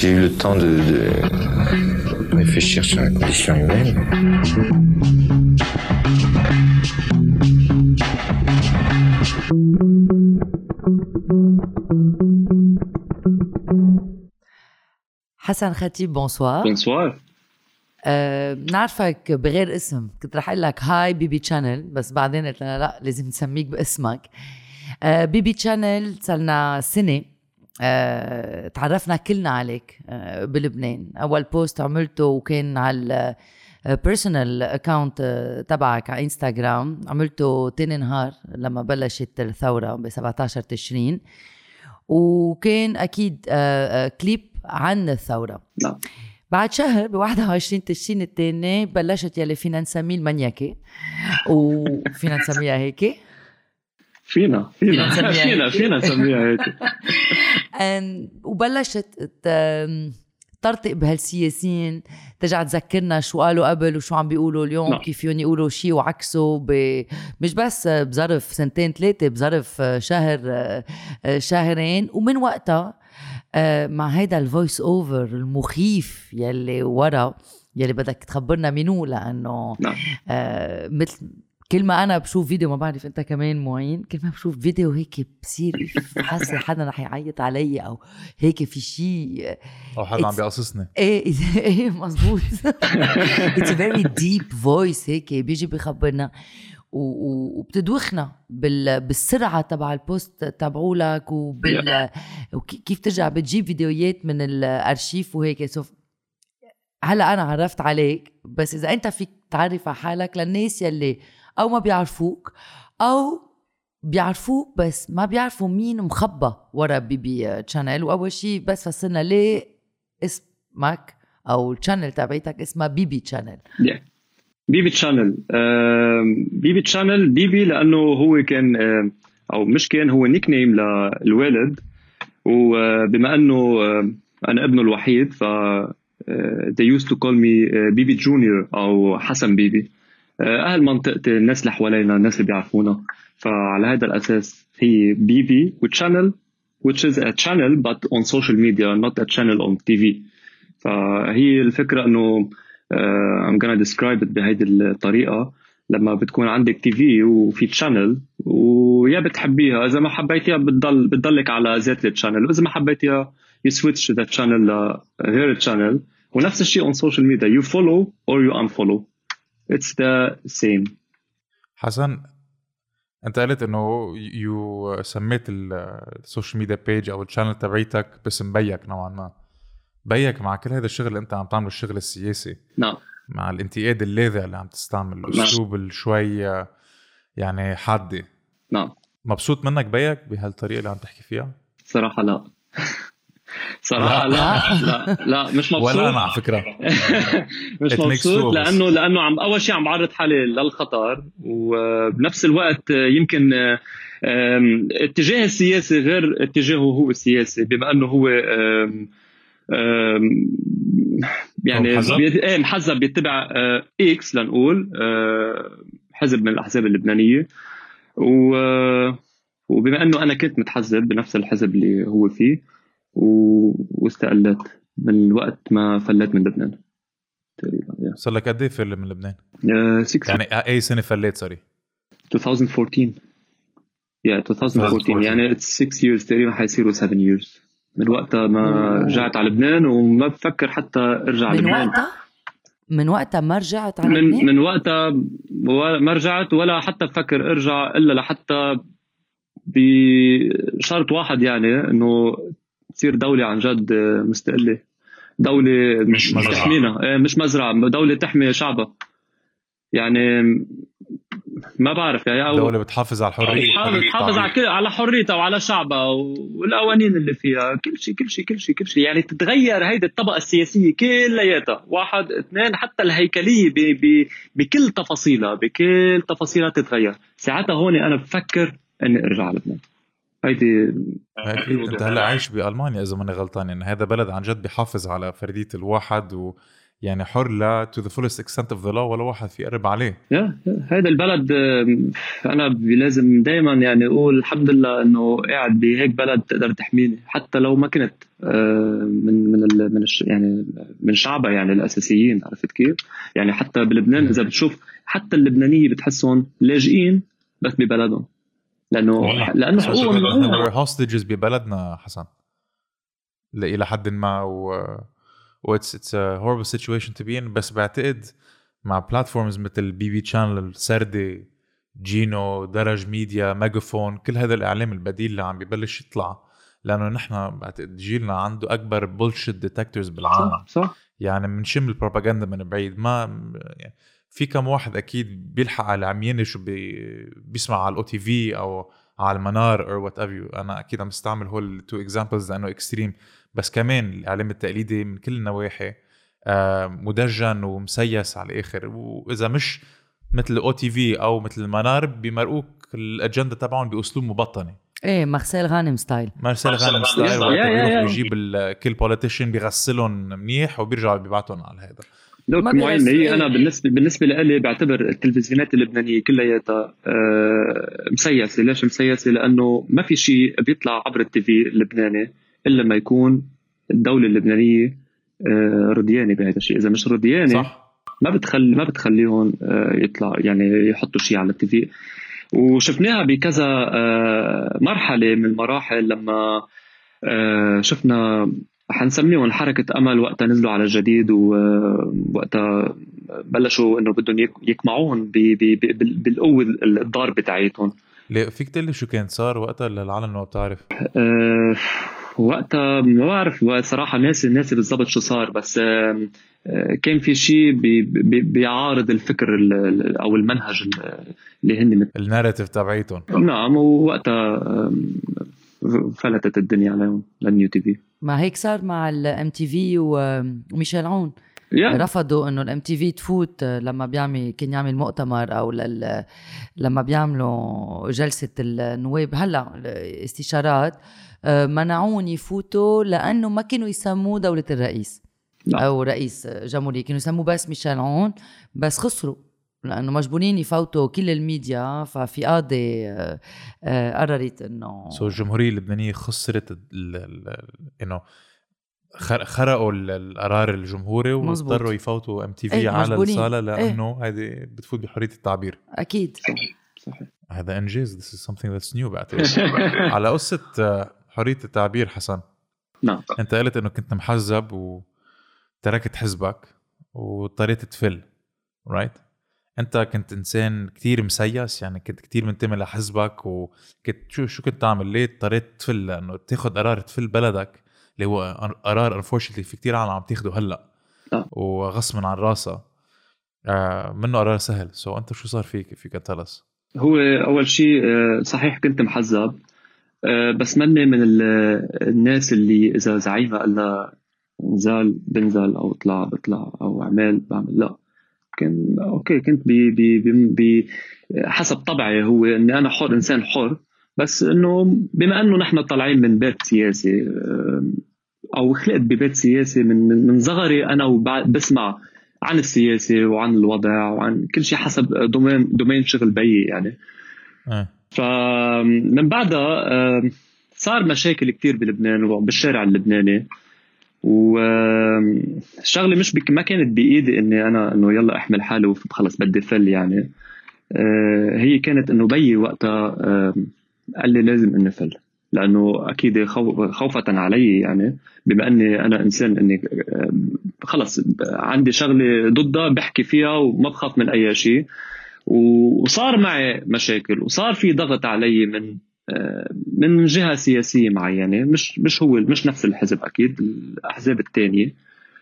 J'ai eu le temps de, de réfléchir sur la condition humaine. حسن خطيب bonsoir bonsoir أه بنعرفك بغير اسم. كنت رح أقول لك هاي بيبي Channel بس بعدين قلت لنا لا لازم نسميك باسمك. أه بيبي Channel صار سنة. أه تعرفنا كلنا عليك أه بلبنان. أول post عملته وكان على personal account تبعك على انستغرام عملته تاني نهار لما بلشت الثورة ب 17 تشرين. وكان أكيد كليب عن الثورة. نعم. بعد شهر ب 21 تشرين الثاني بلشت يلي فينا نسميه المنيكه وفينا نسميها هيك فينا فينا فينا فينا نسميها هيك. وبلشت ترتق بهالسياسيين. ترجع تذكرنا شو قالوا قبل وشو عم بيقولوا اليوم نعم. كيف فيهم يقولوا شيء وعكسه ب... مش بس بظرف سنتين ثلاثة بظرف شهر شهرين. ومن وقتها مع هيدا ال voice over المخيف يلي ورا يلي بدك تخبرنا منو؟ لأنه نعم. مثل كل ما أنا بشوف فيديو ما بعرف أنت كمان معين كل ما بشوف فيديو هيك بصير حاسه حدا رح يعيط علي أو هيك في شيء أو حدا عم بيقصصني. إيه إيه مزبوط it's very deep voice هيك بيجي بيخبرنا وبتدوخنا بالسرعة تبع ال post تبعولك وبال وكيف ترجع بتجيب فيديوهات من الأرشيف وهيك. so هلأ أنا عرفت عليك بس إذا أنت فيك تعرف على حالك للناس يلي أو ما بيعرفوك أو بيعرفوك بس ما بيعرفوا مين مخبى ورا بيبي Channel وأول شيء بس فسرنا ليه اسمك أو ال channel تبعتك اسمها بيبي Channel. بيبي Channel بيبي Channel بيبي لأنه هو كان أو مش كان هو nickname للوالد. وبما أنه أنا ابنه الوحيد ف they used to call me بيبي junior أو حسن بيبي أهل منطقتي الناس اللي حوالينا الناس اللي بيعرفونا. فعلى هذا الأساس هي بيبي و channel which is a channel but on social media not a channel on TV فهي الفكرة إنه uh, I'm gonna describe it بهيدي الطريقة. لما بتكون عندك TV وفي channel ويا بتحبيها. إذا ما حبيتيها بتضل بتضلك على ذات ال channel واذا ما حبيتيها you switch the channel لغير ال channel ونفس الشيء on social media. You follow or you unfollow. It's the same. حسن انت قلت انه you سميت ال social media page أو ال channel تبعيتك باسم بيك نوعا ما. بيك مع كل هذا الشغل اللي انت عم تعمله الشغل السياسي. نعم. مع الانتقاد اللاذع اللي عم تستعمل الاسلوب نعم. شوي يعني حاده نعم. مبسوط منك بيك بهالطريقة اللي عم تحكي فيها؟ صراحة لا. صراحة لا. لا لا مش مبسوط ولا أنا على فكرة. مش مبسوط لأنه لأنه عم أول شيء عم بعرض حالي للخطر وبنفس الوقت يمكن اتجاه السياسي غير اتجاهه هو السياسي بما أنه هو يعني محزب, إيه محزب بيتبع إكس لنقول حزب من الأحزاب اللبنانية. و وبما أنه أنا كنت متحزب بنفس الحزب اللي هو فيه واستقلت من وقت ما فليت من لبنان. تقريبا صار لك قد إيه فل من لبنان؟ uh, يعني أي سنة فليت sorry 2014 yeah 2014 يعني it's 6 years تقريبا حيصيروا 7 years. من وقتها ما رجعت على لبنان وما بفكر حتى أرجع من لبنان. وقتها؟ من وقتها ما رجعت على من لبنان؟ من وقتها ما رجعت ولا حتى بفكر أرجع إلا لحتى بشرط واحد يعني إنه تصير دولة عن جد مستقلة. دولة مش مزرعة. تحمينا. مش مزرعة دولة تحمي شعبها. يعني ما بعرف يعني دولة بتحافظ على الحرية بتحافظ على كل على حريتها وعلى شعبها والقوانين اللي فيها. كل شيء كل شيء كل شيء كل شيء. يعني تتغير هيدي الطبقة السياسية كلياتها. واحد اثنين حتى الهيكلية بكل تفاصيلها بكل تفاصيلها تتغير. ساعتها هون أنا بفكر إني أرجع على لبنان. هيدي أكيد. أنت هلأ عايش بألمانيا إذا ماني غلطان يعني هذا بلد عن جد بيحافظ على فردية الواحد و يعني حر لا to the fullest extent of the law ولا واحد في يقرب عليه. يا هذا البلد أنا لازم دائما يعني أقول الحمد لله إنه قاعد بهيك بلد تقدر تحميني حتى لو ما كنت آه، من من ال من الش يعني من شعبها يعني الأساسيين عرفت كيف؟ يعني حتى بلبنان إذا بتشوف حتى اللبنانية بتحسهم لاجئين بس ببلدهم. لأنه. لأنه حقوقهم we're hostages ببلدنا حسن. إلى حد ما و what's it's horrible situation to be in. بس بعتقد مع platforms مثل بيبي Channel سردي جينو درج ميديا ميجافون كل هذا الإعلام البديل اللي عم ببلش يطلع. لأنه نحن بعتقد جيلنا عنده أكبر bullshit detectors بالعالم. صح صح. يعني بنشم البروباغندا من بعيد. ما يعني في كم واحد أكيد بيلحق على عمياني شو بي بيسمع على ال OTV أو على المنار أو whatever أنا أكيد عم بستعمل هول two examples لأنه extreme بس كمان الإعلام التقليدي من كل النواحي مدجن ومسيس على الآخر. وإذا مش مثل ال OTV أو مثل المنار بيمرقوك الأجندة تبعهم بأسلوب مبطنه إيه مغسل غانم style. مارسيل مارسيل غانم style. بيروح. بيجيب كل politician بيغسلهم منيح وبيرجع بيبعتهم على هذا معين بيغسل- هي أنا بالنسبة بالنسبة لي بعتبر التلفزيونات اللبنانية كلياتها آه، مسيسه ليش مسيسه لأنه ما في شيء بيطلع عبر ال TV اللبناني إلا ما يكون الدولة اللبنانية آه، رضيانه بهذا الشيء. إذا مش رضيانه صح. ما بتخلي ما بتخليهم آه، يطلع يعني يحطوا شيء على ال TV. وشفناها بكذا مرحلة من المراحل لما شفنا حنسميهم حركة أمل وقتها نزلوا على الجديد ووقتها بلشوا إنه بدهم يقمعوهم بالقوة الضار بتاعتهم. ليه فيك تقول لي شو كان صار وقتها للعالم ما بتعرف؟ أه وقتها ما بعرف. صراحة ناسي ناسي بالضبط شو صار بس أه آه، كان في شيء بي- بي- بيعارض الفكر ال- ال- أو المنهج ال- اللي هن narrative تبعيتهم. نعم ووقتها فلتت الدنيا عليهم لل New TV ما هيك صار مع ال MTV وميشيل عون. يا رفضوا إنه ال MTV تفوت لما بيعمل كان يعمل مؤتمر أو لل... لما بيعملوا جلسة النواب. هلأ استشارات آه، منعون يفوتوا لأنه ما كانوا يسموه دولة الرئيس. نعم. أو رئيس جمهورية كانوا يسموه بس ميشيل عون بس خسروا. لأنه مجبورين يفوتوا كل الميديا ففي قاضي آه، آه، قررت إنه سو الجمهورية اللبنانية خسرت ال- ال- ال- إنه خر- خرقوا ال- القرار الجمهوري. واضطروا يفوتوا MTV إيه، على مجبورين. الصالة لأنه هذه بتفوت بحرية التعبير أكيد صحيح هذا انجاز this is something that's new بعتقد على قصة آه، حرية التعبير حسن نعم أنت قلت إنه كنت محزب وتركت حزبك واضطريت تفل right? أنت كنت إنسان كتير مسيس يعني كنت كتير منتمي لحزبك وكنت شو شو كنت تعمل؟ ليه اضطريت تفل؟ لأنه تاخذ قرار تفل بلدك اللي هو قرار unfortunately في كتير عالم عم تاخده هلأ. آه. وغصبا عن راسها. آه منه قرار سهل. so أنت شو صار فيك؟ فيك تلس هو أول شيء آه، صحيح كنت محزب. بس مني من ال- الناس اللي إذا زعيمة قال لها نزال بنزل أو اطلع بطلع أو اعمل بعمل. لا. كان okay كنت بي بي بي بي حسب طبعي هو إني أنا حر إنسان حر بس إنه بما إنه نحن طالعين من بيت سياسي آه، أو خلقت ببيت سياسي من من صغري أنا وبسمع عن السياسة وعن الوضع وعن كل شيء حسب domaine domaine شغل بيي يعني. إيه فمن بعدها آم، صار مشاكل كتير بلبنان وبالشارع اللبناني. والشغله مش بك ما كانت بإيدي إني أنا إنه يلا أحمل حالي وخلص بدي فل يعني. آه، هي كانت إنه بيي وقتها آم، قال لي لازم إني فل لأنه أكيد خو- خوفة علي يعني بما إني أنا إنسان إني آم، خلص عندي شغلة ضدها بحكي فيها وما بخاف من أي شيء. وصار معي مشاكل وصار في ضغط علي من آه، من جهة سياسية معينة مش مش هو مش نفس الحزب أكيد الأحزاب الثانية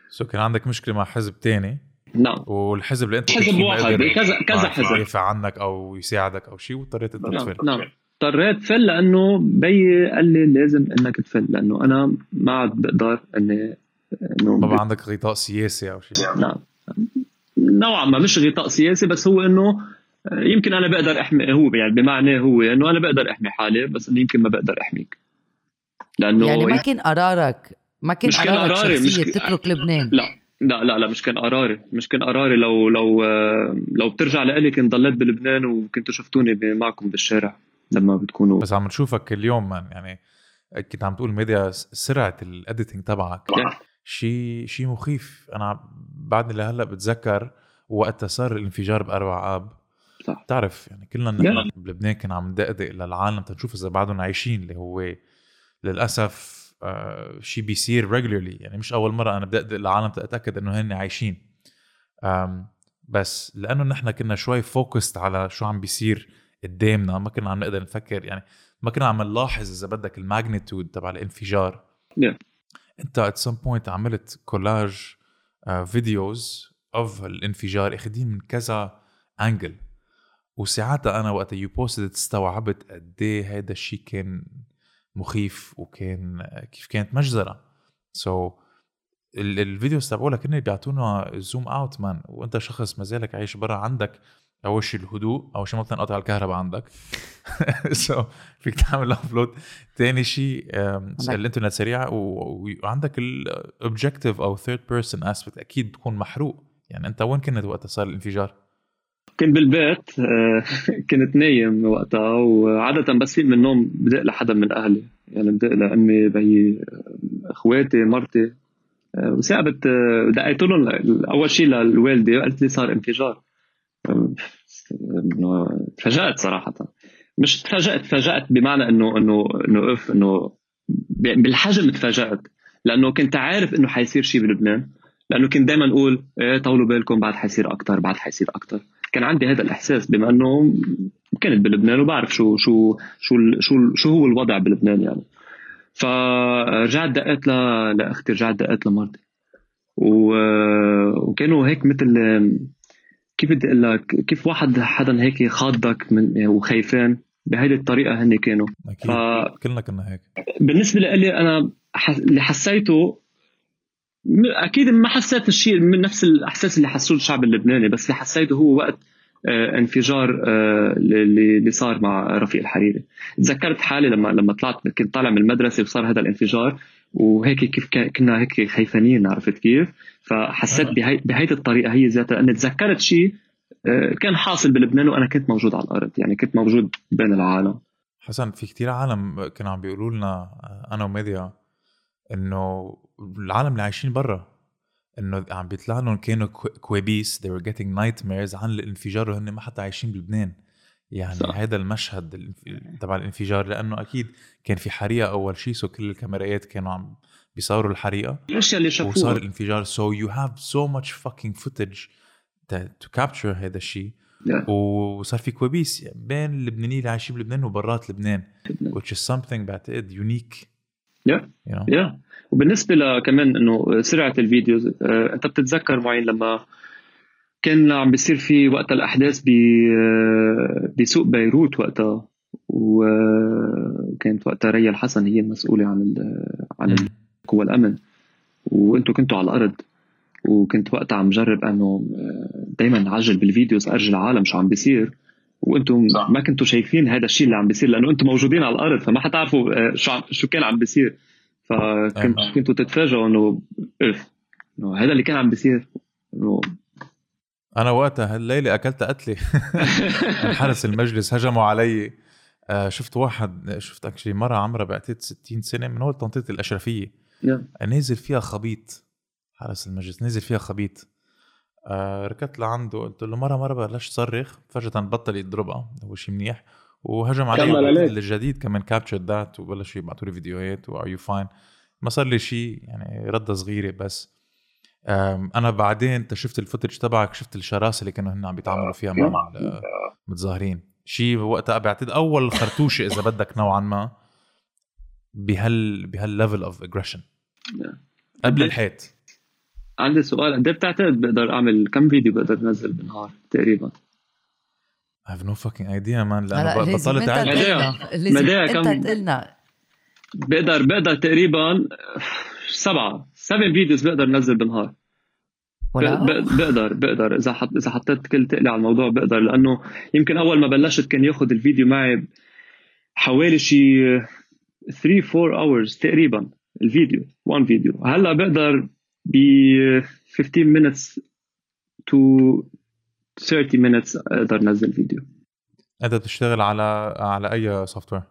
سو كان عندك مشكلة مع حزب تاني؟ نعم. والحزب اللي أنت حزب واحد كذا كذا حزب. يدافع عنك أو يساعدك أو شيء واضطريت أنت نعم تفل. نعم. اضطريت فل لأنه بيي قال لي لازم إنك تفل لأنه أنا ما عاد بقدر إني إنه ما بقى عندك غطاء سياسي أو شيء نعم. نوعا ما مش غطاء سياسي بس هو إنه يمكن أنا بقدر أحمي هو يعني بمعنى هو إنه أنا بقدر أحمي حالي بس إنه يمكن ما بقدر أحميك. لأنه يعني ما كان قرارك ما كان مش كان قرارك قراري، مش تترك لبنان؟ لا لا لا لا مش كان قراري مش كان قراري. لو لو لو بترجع لإلي كنت ضليت بلبنان وكنتوا شفتوني معكم بالشارع لما بتكونوا. بس عم نشوفك اليوم man يعني كنت عم تقول ميديا سرعة ال editing تبعك. شيء شيء مخيف. أنا بعدني لهلأ بتذكر وقتها صار الانفجار باربع آب. صح. بتعرف يعني كلنا نحن بلبنان كنا عم ندقدق للعالم تنشوف إذا بعدهم عايشين اللي هو للأسف آه شيء بيصير regularly يعني مش أول مرة أنا بدقدق للعالم تتأكد إنه هن عايشين. بس لأنه نحن كنا شوي focused على شو عم بيصير قدامنا ما كنا عم نقدر نفكر. يعني ما كنا عم نلاحظ إذا بدك ال magnitude تبع الانفجار. Yeah. أنت at some point عملت collage videos of الانفجار اخذين من كذا angle وساعتها أنا وقت you posted استوعبت قد إيه هذا الشيء كان مخيف وكان كيف كانت مجزرة. so, ال videos تبعولك هن بيعطونا zoom out man وأنت شخص ما زالك عايش برا عندك اول شيء الهدوء اول شيء ما بتنقطع الكهرباء عندك. so, فيك تعمل upload ثاني شيء الإنترنت سريع وعندك ال objective أو third person aspect أكيد بتكون محروق. يعني أنت وين كنت وقت صار الانفجار؟ كنت بالبيت آه، كنت نايم وقتها وعادة بس فيق من النوم بدق لحدا من أهلي. يعني بدق لأمي بيي آه، إخواتي مرتي. آه، وثاقبت دقيت لهم أول شيء للوالدة قالت لي صار انفجار. تفاجأت صراحة. مش تفاجأت تفاجأت بمعنى إنه إنه إنه أوف إنه بالحجم تفاجأت. لأنه كنت عارف إنه حيصير شيء بلبنان. لأنه كنت دائما أقول إيه طولوا بالكم بعد حيصير أكتر بعد حيصير أكتر. كان عندي هذا الإحساس بما إنه كنت بلبنان وبعرف شو شو شو شو شو هو الوضع بلبنان يعني فرجعت دقيت. لأختي رجعت دقيت لمرتي و... وكانوا هيك مثل كيف بدي أقول لك كيف واحد حدا هيك خاضك من وخايفين بهيدي الطريقة هن كانوا أكيد ف- كلنا كنا هيك بالنسبة لي أنا. اللي حسيته أكيد ما حسيت الشيء من نفس الإحساس اللي حسوه الشعب اللبناني بس اللي حسيته هو وقت آه، انفجار آه، اللي صار مع رفيق الحريري. تذكرت حالي لما لما طلعت كنت طالع من المدرسة وصار هذا الانفجار وهيك كيف كنا هيك خايفانين عرفت كيف؟ فحسيت بهي بهيدي الطريقة هي ذاتها. اني تذكرت شيء آه، كان حاصل بلبنان وأنا كنت موجود على الأرض يعني كنت موجود بين العالم. حسن في كتير عالم كانوا عم بيقولوا لنا أنا وميديا إنه العالم اللي عايشين برا إنه عم بيطلع لهم كانوا كو- كوابيس they were getting nightmares عن الانفجار وهن ما حتى عايشين بلبنان. يعني صح. هذا المشهد الانف- تبع الانفجار لأنه أكيد كان في حريقة أول شيء so كل الكاميرات كانوا عم بيصوروا الحريقة. الأشياء اللي وصار شافوها الانفجار so you have so much fucking footage to, to capture هذا الشيء Yeah. وصار في كوابيس بين اللبنانيين اللي عايشين بلبنان وبرات لبنان which is something بعتقد unique. Yeah. you know. Yeah وبالنسبة لكمان إنه سرعة ال videos آه، أنت بتتذكر معين لما كان عم بيصير في وقت الأحداث ب آه، بسوق بيروت وقتها؟ وكانت وقتها ريا الحسن هي المسؤولة عن ال- عن. قوى الأمن. وأنتم كنتوا على الأرض. وكنت وقتها عم جرب أنه دائما عجل بالفيديوز أرجي العالم شو عم بيصير. وأنتم صح. ما كنتوا شايفين هذا الشيء اللي عم بيصير لأنه أنتم موجودين على الأرض فما حتعرفوا آه، شو شو كان عم بيصير. فكنت أيوة. كنتوا تتفاجئوا إنه هذا اللي كان عم بيصير. إنه أنا وقتها هالليلة أكلت قتلة. من حرس المجلس هجموا علي. آه، شفت واحد شفت أكشلي مرة عمرها بعتقد 60 سنة من اول تنطيط الأشرفية. Yeah. نازل فيها خبيط. حرس المجلس نزل فيها خبيط. آه ركضت لعنده قلت له مرة مرة بلش صرخ فجأة بطل يضربها هو شيء منيح وهجم علي. الجديد كمان كابتشر ذات وبلشوا يبعثوا لي فيديوهات وار يو فاين ما صار لي شيء يعني ردة صغيرة بس. أنا بعدين انت شفت ال footage تبعك شفت الشراسة اللي كانوا هن عم بيتعاملوا فيها مع المتظاهرين شيء وقتها بعتقد أول خرطوشة إذا بدك نوعا ما بهال بهال level of aggression قبل الحيط. عندي سؤال. قد إيه بتعتقد بقدر أعمل كم فيديو بقدر أنزل بالنهار تقريبا؟ I have no fucking idea man. لأنه بطلت اعد مدايا. كم- انت تقلنا بقدر بقدر تقريبا سبعة سبع videos بقدر أنزل بالنهار. بقدر بقدر. إذا حط إذا حطيت كل تقلي على الموضوع بقدر. لأنه يمكن أول ما بلشت كان ياخذ الفيديو معي حوالي شي 3 4 hours تقريبا الفيديو one video هلأ بقدر ب 15 minutes to 30 minutes أقدر انزل فيديو انت بتشتغل على على أي software؟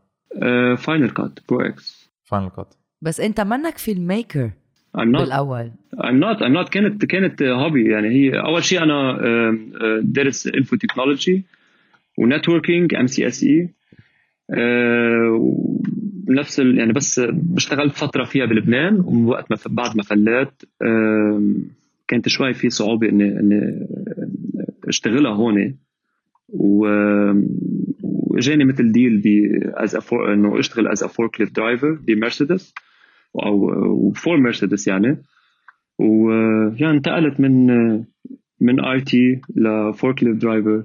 Final Cut Pro X Final Cut بس أنت منك filmmaker I'm not. بالأول. I'm not. I'm not. كانت كانت hobby يعني. هي أول شيء أنا دارس info technology و networking MCSE نفس ال- يعني بس اشتغلت فترة فيها بلبنان ومن وقت ما بعد ما آم، كانت شوي في صعوبة اني إني أشتغلها هون. و وإجاني مثل deal ب as إنه أشتغل as a forklift driver بمرسيدس أو for مرسيدس يعني. ويعني انتقلت من من IT ل forklift driver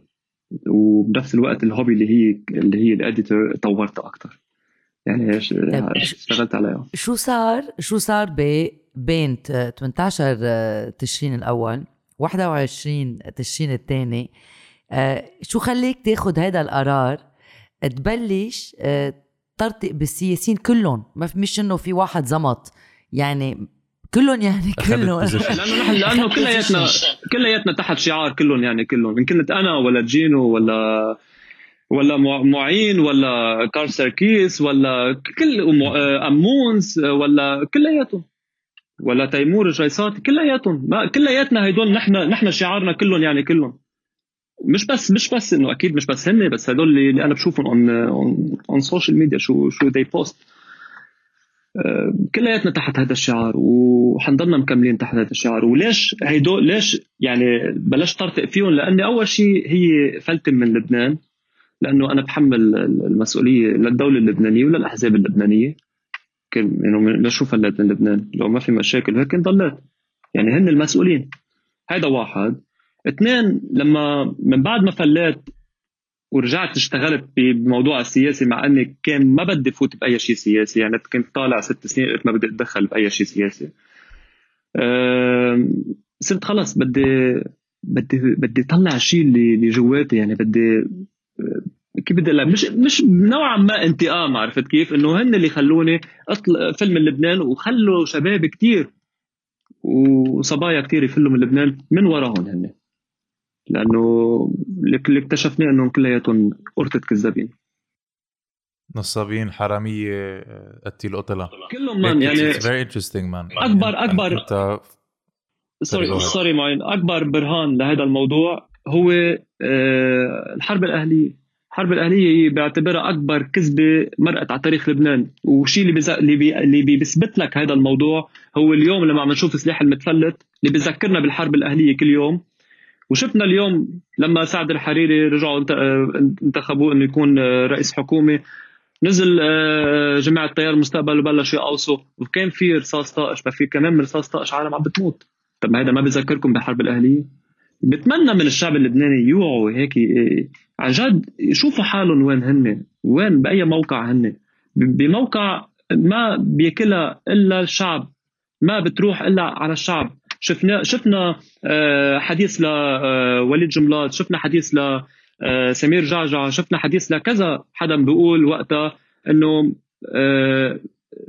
وبنفس الوقت ال hobby اللي هي اللي هي ال editor طورتها أكثر يعني إيش اشتغلت عليها. شو صار؟ شو صار ب بين ت- 18 تشرين الأول 21 تشرين الثاني؟ شو خليك تاخد هذا القرار تبلش آه، ترتق بالسياسيين كلهم ما في مش إنه في واحد زمط يعني كلهم يعني كلهم. لأنه نحن لأنه كلياتنا كلياتنا تحت شعار كلهم يعني كلهم. إن كنت أنا ولا جينو ولا ولا مع- معين ولا كارل سيركيس ولا كل آه، ولا كلياتهم ولا تيمور الجيساتي كلياتهم. كلياتنا هدول نحن نحن شعارنا كلهم يعني كلهم. مش بس مش بس إنه أكيد مش بس هن بس هدول اللي, أنا بشوفهم on on social media شو شو they post كلياتنا تحت هذا الشعار وحنضلنا مكملين تحت هذا الشعار. وليش هيدول ليش يعني بلشت طرطق فيهم؟ لأني أول شيء هي فليت من لبنان. لأنه أنا بحمل المسؤولية للدولة اللبنانية وللأحزاب اللبنانية. كل يعني ليش شو فليت من لبنان. لو ما في مشاكل هيك ضليت يعني هن المسؤولين. هذا واحد. اثنين لما من بعد ما فليت ورجعت اشتغلت بموضوع السياسي مع إني كان ما بدي فوت بأي شيء سياسي. يعني كنت طالع ست سنين قلت ما بدي أتدخل بأي شيء سياسي. صرت خلص بدي بدي بدي طلع الشيء اللي اللي جواتي. يعني بدي كيف بدي أقول مش مش نوعا ما انتقام عرفت كيف؟ إنه هن اللي خلوني أطلع فل من لبنان وخلوا شباب كتير وصبايا كتير يفلوا من لبنان من وراهم هن لأنه اللي اكتشفناه إنهم كلياتهم قرطة كذابين. نصابين حرامية آه، قتيل قتلة. كلهم من يعني It's very interesting man. أكبر- أكبر- انت sorry. sorry معين أكبر برهان لهذا الموضوع هو آه، الحرب الاهليه الحرب الأهلية بعتبرها أكبر كذبة مرقت على تاريخ لبنان. والشيء اللي. اللي, بي... اللي بيثبت لك هذا الموضوع هو اليوم لما عم نشوف سلاح المتفلت اللي بيذكرنا بالحرب الأهلية كل يوم. وشفنا اليوم لما سعد الحريري رجعوا آه، انتخبوه إنه يكون آه، رئيس حكومة. نزل جماعة تيار المستقبل وبلشوا يقوصوا. وكان في رصاص طائش ما في كمان رصاص طائش عالم عم بتموت. طب ما هذا ما بذكركم بالحرب الأهلية. بتمنى من الشعب اللبناني يوعوا هيك إيه، عن جد يشوفوا حالهم وين هن وين بأي موقع هن. بموقع ما بياكلها إلا الشعب ما بتروح إلا على الشعب. شفنا شفنا آه، حديث لوليد جملات شفنا حديث ل آه، جعجع شفنا حديث لكذا حدا بيقول وقتها إنه آه،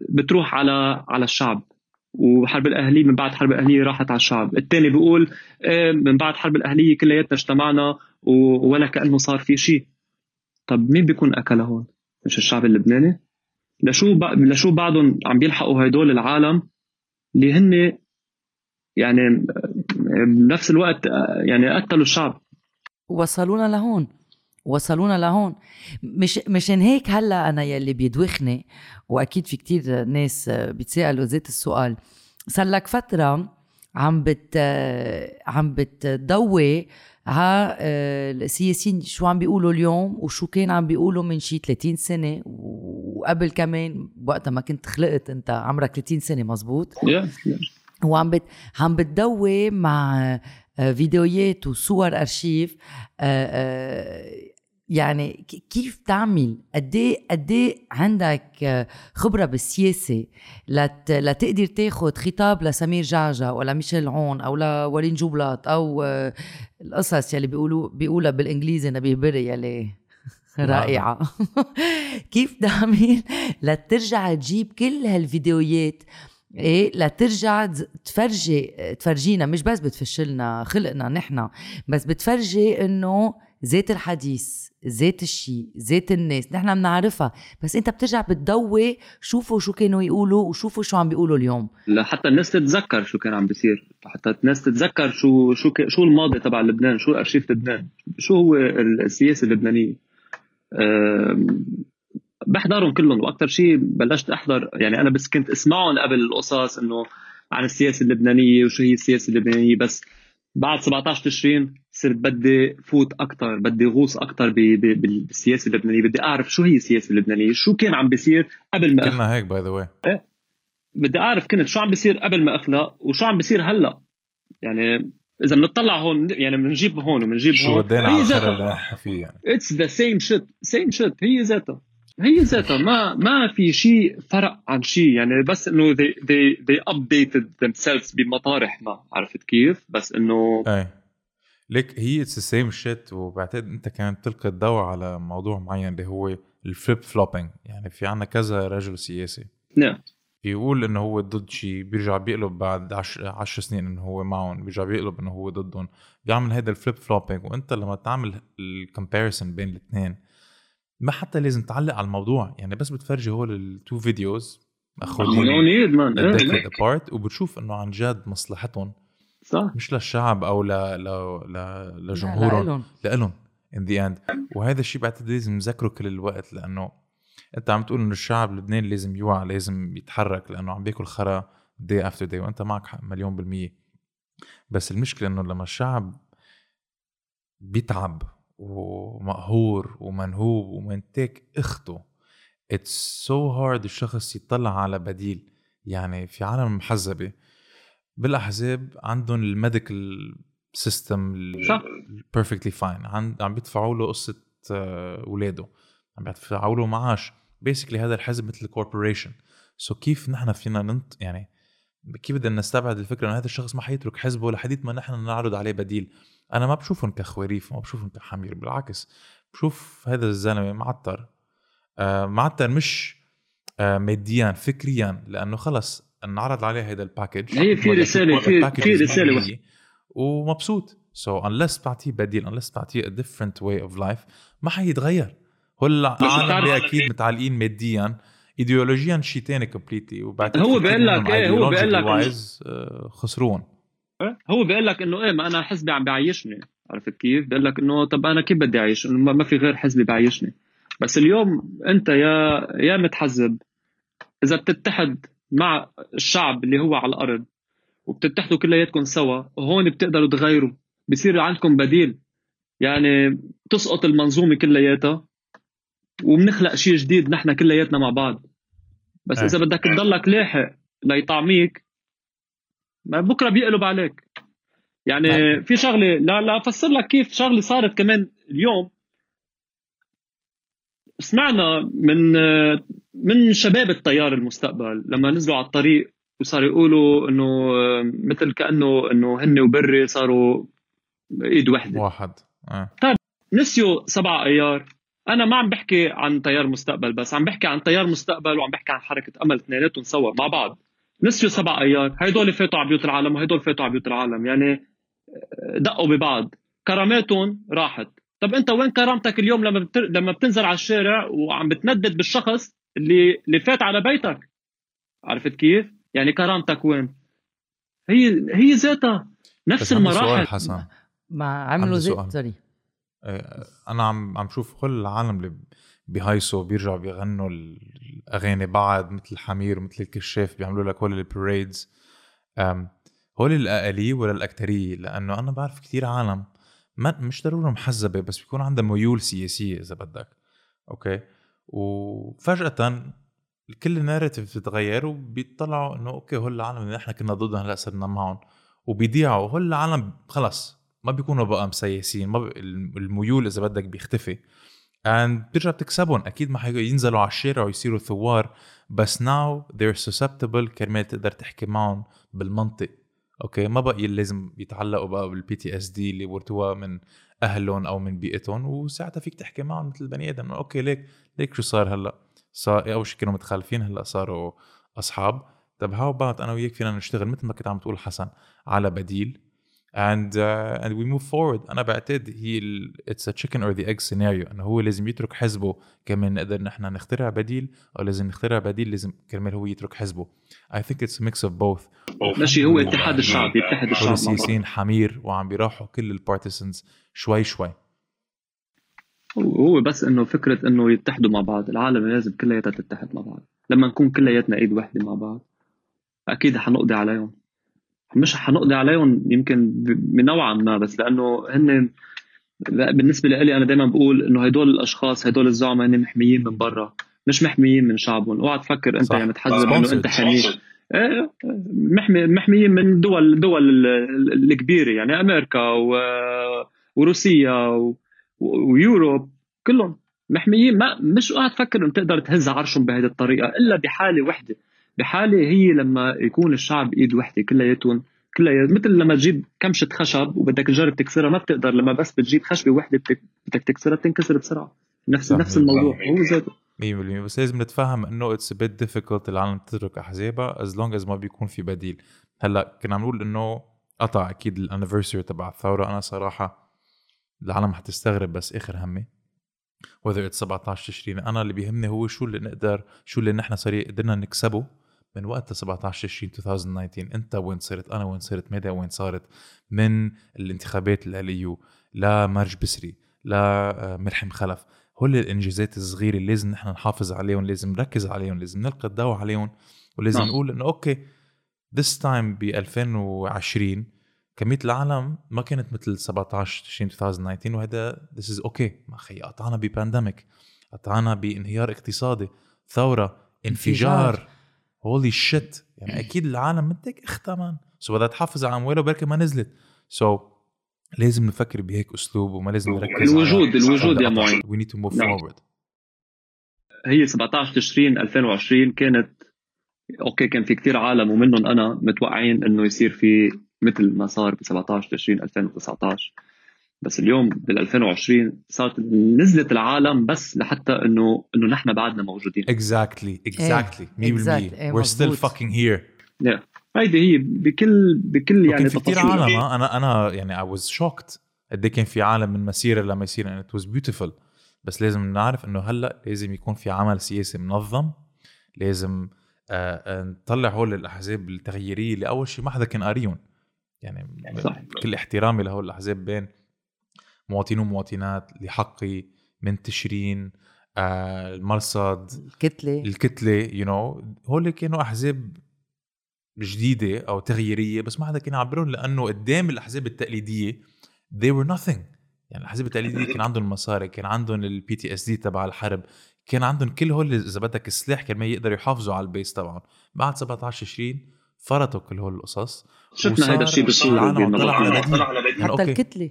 بتروح على على الشعب. وحرب الاهليه من بعد حرب الاهليه راحت على الشعب، الثاني بيقول إيه من بعد حرب الاهليه كلياتنا اجتمعنا ولا كأنه صار في شيء. طب مين بيكون اكل هون؟ مش الشعب اللبناني؟ لشو ب... لشو بعدهم عم بيلحقوا هدول العالم اللي هن يعني بنفس الوقت يعني قتلوا الشعب وصلونا لهون وصلونا لهون مش مشان هيك هلا أنا يلي بيدوخني وأكيد في كتير ناس بيتسالوا ذات السؤال صار لك فترة عم بت عم بتضوي ها السياسيين شو عم بيقولوا اليوم وشو كان عم بيقولوا من شي 30 سنة وقبل كمان وقتها ما كنت خلقت أنت عمرك 30 سنة مزبوط. وعم بت عم بتضوي مع آه، فيديوهات وصور أرشيف آه، آه، يعني كيف تعمل؟ قد إيه قد إيه عندك آه، خبرة بالسياسة؟ لت لتقدر تاخذ خطاب لسمير جعجع ولا ميشيل عون أو لورين جوبلاط أو آه، القصص يلي بيقولوا بيقولها بالإنجليزي نبيه بري يلي رائعة. كيف تعمل؟ لترجع تجيب كل هالفيديوهات. إيه لترجع تفرجي تفرجينا مش بس بتفشلنا خلقنا نحن بس بتفرجي إنه زيت الحديث زيت الشيء زيت الناس نحن بنعرفها بس انت بترجع بتضوي شوفوا شو كانوا يقولوا وشوفوا شو عم بيقولوا اليوم. لحتى الناس تتذكر شو كان عم بيصير حتى الناس تتذكر شو شو شو الماضي تبع لبنان شو أرشيف لبنان شو هو السياسة اللبنانية. أم، بحضرهم كلهم وأكثر شيء بلشت أحضر يعني أنا بس كنت أسمعهم قبل القصص إنه عن السياسة اللبنانية وشو هي السياسة اللبنانية بس بعد 17 تشرين صرت بدي فوت أكثر بدي غوص أكثر بالسياسة اللبنانية بدي أعرف شو هي السياسة اللبنانية شو كان عم بيصير قبل ما كلنا هيك by the way بدي أعرف كنت شو عم بيصير قبل ما أخلق وشو عم بيصير هلأ. يعني إذا بنطلع هون يعني بنجيب هون وبنجيب شو هون. ودينا على نحن فيه يعني it's the same shit same shit هي ذاتها. هي ذاتها. ما ما في شيء فرق عن شيء يعني بس إنه they they they updated themselves بمطارح ما عرفت كيف؟ بس إنه إيه ليك هي it's same shit وبعتقد أنت كانت تلقي الضوء على موضوع معين اللي هو ال flip flopping يعني في عنا كذا رجل سياسي. نعم. بيقول إنه هو ضد شيء بيرجع بيقلب بعد عشر, عشر سنين إنه هو معهم بيرجع بيقلب إنه هو ضدهم. بيعمل هيدا ال flip flopping وأنت لما تعمل ال comparison بين الاثنين ما حتى لازم تعلق على الموضوع. يعني بس بتفرجي هول ال two videos apart. وبتشوف إنه عن جد مصلحتهم. صح. مش للشعب أو ل... ل... ل... لجمهورهم. لإلهم. in the end. وهذا الشيء بعتقد لازم نذكره كل الوقت لأنه أنت عم تقول إنه الشعب اللبناني لازم يوعى لازم يتحرك لأنه عم بياكل خرا day after day وأنت معك حق مليون بالمية. بس المشكلة إنه لما الشعب بيتعب ومقهور ومنهوب ومنتاك إخته it's so hard الشخص يطلع على بديل. يعني في عالم محزبة بالأحزاب عندهم ال medical system. perfectly fine عم بيدفعوا له قصة آه، اولاده عم بيدفعوا له معاش. basically هذا الحزب مثل ال corporation so كيف نحن فينا ننط يعني كيف بدنا نستبعد الفكرة إنه هذا الشخص ما حيترك حزبه لحديت ما نحن نعرض عليه بديل. أنا ما بشوفهم كخواريف ما بشوفهم كحمير بالعكس. بشوف هذا الزلمة معتر آه معتر مش آه ماديا فكريا لأنه خلص انعرض عليه هذا ال package هي في شوف في- في الإسماعيلية ومبسوط. so so unless بعطيه بديل unless بعطيه a different way of life ما حيتغير. هول العالم أكيد متعلقين ماديا. ايديولوجيا شيء تاني completely وبعتقد هو بيقول لك إيه، هو بيقول لك wise، آه، خسرون. هو بيقول لك إنه إيه ما أنا حزبي عم بيعيشني. عرفت كيف؟ بيقول لك إنه طب أنا كيف بدي أعيش؟ إنه ما ما في غير حزبي بيعيشني. بس اليوم أنت يا يا متحزب إذا بتتحد مع الشعب اللي هو على الأرض وبتتحدوا كلياتكم سوا. وهون بتقدروا تغيروا. بصير عندكم بديل. يعني تسقط المنظومة كلياتها وبنخلق شيء جديد نحن كلياتنا مع بعض. بس أي. إذا بدك تضلك لاحق ليطعميك ما بكرة بيقلب عليك. يعني طيب. في شغلة لا لا أفسر لك كيف شغلة صارت كمان اليوم. سمعنا من من شباب التيار المستقبل لما نزلوا على الطريق وصاروا يقولوا إنه مثل كأنه إنه هن وبري صاروا إيد وحدة. واحد. آه. نسيوا سبع أيار. أنا ما عم بحكي عن تيار مستقبل بس عم بحكي عن تيار مستقبل وعم بحكي عن حركة أمل اثنيناتهم سوا مع بعض. نسيوا سبع أيار. هيدول فاتوا على بيوت العالم وهيدول فاتوا على بيوت العالم. يعني دقوا ببعض. كراماتهم راحت. طب انت وين كرامتك اليوم لما بتر... لما بتنزل على الشارع وعم بتندد بالشخص اللي اللي فات على بيتك؟ عرفت كيف؟ يعني كرامتك وين؟ هي هي ذاتها نفس بس عندي سؤال المراحل. حسن. ما عملوا زي. sorry. آه، أنا عم عم شوف كل العالم اللي بيهيصوا بيرجعوا بيغنوا الأغاني بعد مثل الحمير ومثل الكشاف بيعملوا لك هول ال parades هول الاقليه ولا الأكترية لأنه أنا بعرف كتير عالم. ما مش ضروري محزبه بس بيكون عندها ميول سياسية إذا بدك. okay؟ وفجأة كل ال narrative بتتغير وبيطلعوا إنه okay هول العالم اللي نحن كنا ضدهم هلأ صرنا معهم. وبيضيعوا هول العالم خلص ما بيكونوا بقى مسيسين ما. الميول إذا بدك بيختفي. And بترجع بتكسبهم أكيد ما حينزلوا على الشارع ويصيروا ثوار بس now they're susceptible كرمال تقدر تحكي معهم بالمنطق. okay ما بقى لازم يتعلقوا بقى بال PTSD اللي ورثوها من أهلهم أو من بيئتهم وساعتها فيك تحكي معهم مثل البني آدم. okay ليك ليك شو صار هلأ؟ صار أول شيء كانوا متخالفين هلأ صاروا أصحاب. طب how about أنا وياك فينا نشتغل مثل ما كنت عم تقول حسن على بديل and uh, and we move forward. أنا بعتقد هي it's a chicken or the egg scenario. إنه هو لازم يترك حزبه كمان نقدر نحن نخترع بديل أو لازم نخترع بديل لازم كرمال هو يترك حزبه. I think it's a mix of both. ماشي هو اتحاد الشعب هول الشعب. السياسيين حمير وعم بيراحوا كل البارتيسنز شوي شوي. هو بس إنه فكرة إنه يتحدوا مع بعض. العالم لازم كلياتها تتحد مع بعض. لما نكون كلياتنا إيد وحدة مع بعض أكيد حنقضي عليهم. مش حنقضي عليهم يمكن بنوعا ما بس لأنه هن بالنسبة لي أنا دائما بقول إنه هدول الأشخاص هدول الزعماء هن محميين من برا مش محميين من شعبهم اوعى تفكر أنت. يعني تحزب إنه. أنت حمي إيه، محمي محميين من دول دول ال- ال- الكبيرة يعني أمريكا و... وروسيا و... ويوروب كلهم محميين ما مش أوعى تفكر إنه تقدر تهز عرشهم بهذه الطريقة إلا بحالة وحدة بحالة هي لما يكون الشعب إيد وحدة كلياتهم كليا مثل لما تجيب كمشة خشب وبدك تجرب تكسرها ما بتقدر لما بس بتجيب خشبة وحدة بدك بدك تكسرها بتنكسر بسرعة. نفس صح. نفس الموضوع. هو ذاته 100% بس لازم نتفهم إنه it's a bit difficult العالم تترك أحزابها as long as ما بيكون في بديل. هلأ كنا عم نقول إنه قطع أكيد ال anniversary تبع الثورة. أنا صراحة العالم حتستغرب بس آخر همي. Whether it's 17 تشرين. أنا اللي بيهمني هو شو اللي نقدر شو اللي نحن صار قدرنا نكسبه. من وقت 17 تشرين 2019 انت وين صرت؟ أنا وين صرت؟ ميدي وين صارت؟ من الانتخابات ال LAU لمرج بسري لملحم خلف. هول الإنجازات الصغيرة اللي لازم نحن نحافظ عليهم لازم نركز عليهم لازم نلقي الضوء عليهم ولازم نعم. نقول إنه okay this time ب 2020 كمية العالم ما كانت مثل 17 تشرين 2019 وهذا this is okay. ما خي قطعنا ب pandemic قطعنا بانهيار اقتصادي ثورة انفجار. انفجار. holy shit يعني أكيد العالم بدك اختها man so بدها تحافظ على أموالها بركي ما نزلت. so so, لازم نفكر بهيك أسلوب وما لازم نركز الوجود- الوجود يا معين. we need to move. forward هي 17 تشرين 2020 كانت okay كان في كتير عالم ومنهم أنا متوقعين إنه يصير في مثل ما صار ب 17 تشرين 2019 بس اليوم بال 2020 صارت نزلت العالم بس لحتى انه إنه نحن بعدنا موجودين exactly exactly 100% exact. إيه، we're still مزبوط. fucking here هيدي هي بكل بكل يعني في كثير. عالم آه، أنا أنا يعني I was shocked قد إيه كان في عالم من مسيرة لمسيره and it was beautiful بس لازم نعرف إنه هلأ لازم يكون في عمل سياسي منظم لازم آه، آه، نطلع هول الأحزاب التغييرية اللي أول شيء ما حدا كان قاريهم يعني صح. كل احترامي لهول الأحزاب بين مواطنين ومواطنات لحقي من تشرين آه، المرصد الكتلة. الكتلة you you know, هول كانوا أحزاب جديدة أو تغييرية بس ما حدا كان يعبرهم لأنه قدام الأحزاب التقليدية they were nothing. يعني الأحزاب التقليدية كان عندهم مصاري كان عندهم ال PTSD تبع الحرب كان عندهم كل هول إذا بدك السلاح كان ما يقدروا يحافظوا على ال base تبعهم. بعد 17 20 فرطوا كل هول القصص شفنا هيدا الشيء عم طلع على. بديل حتى. الكتلة.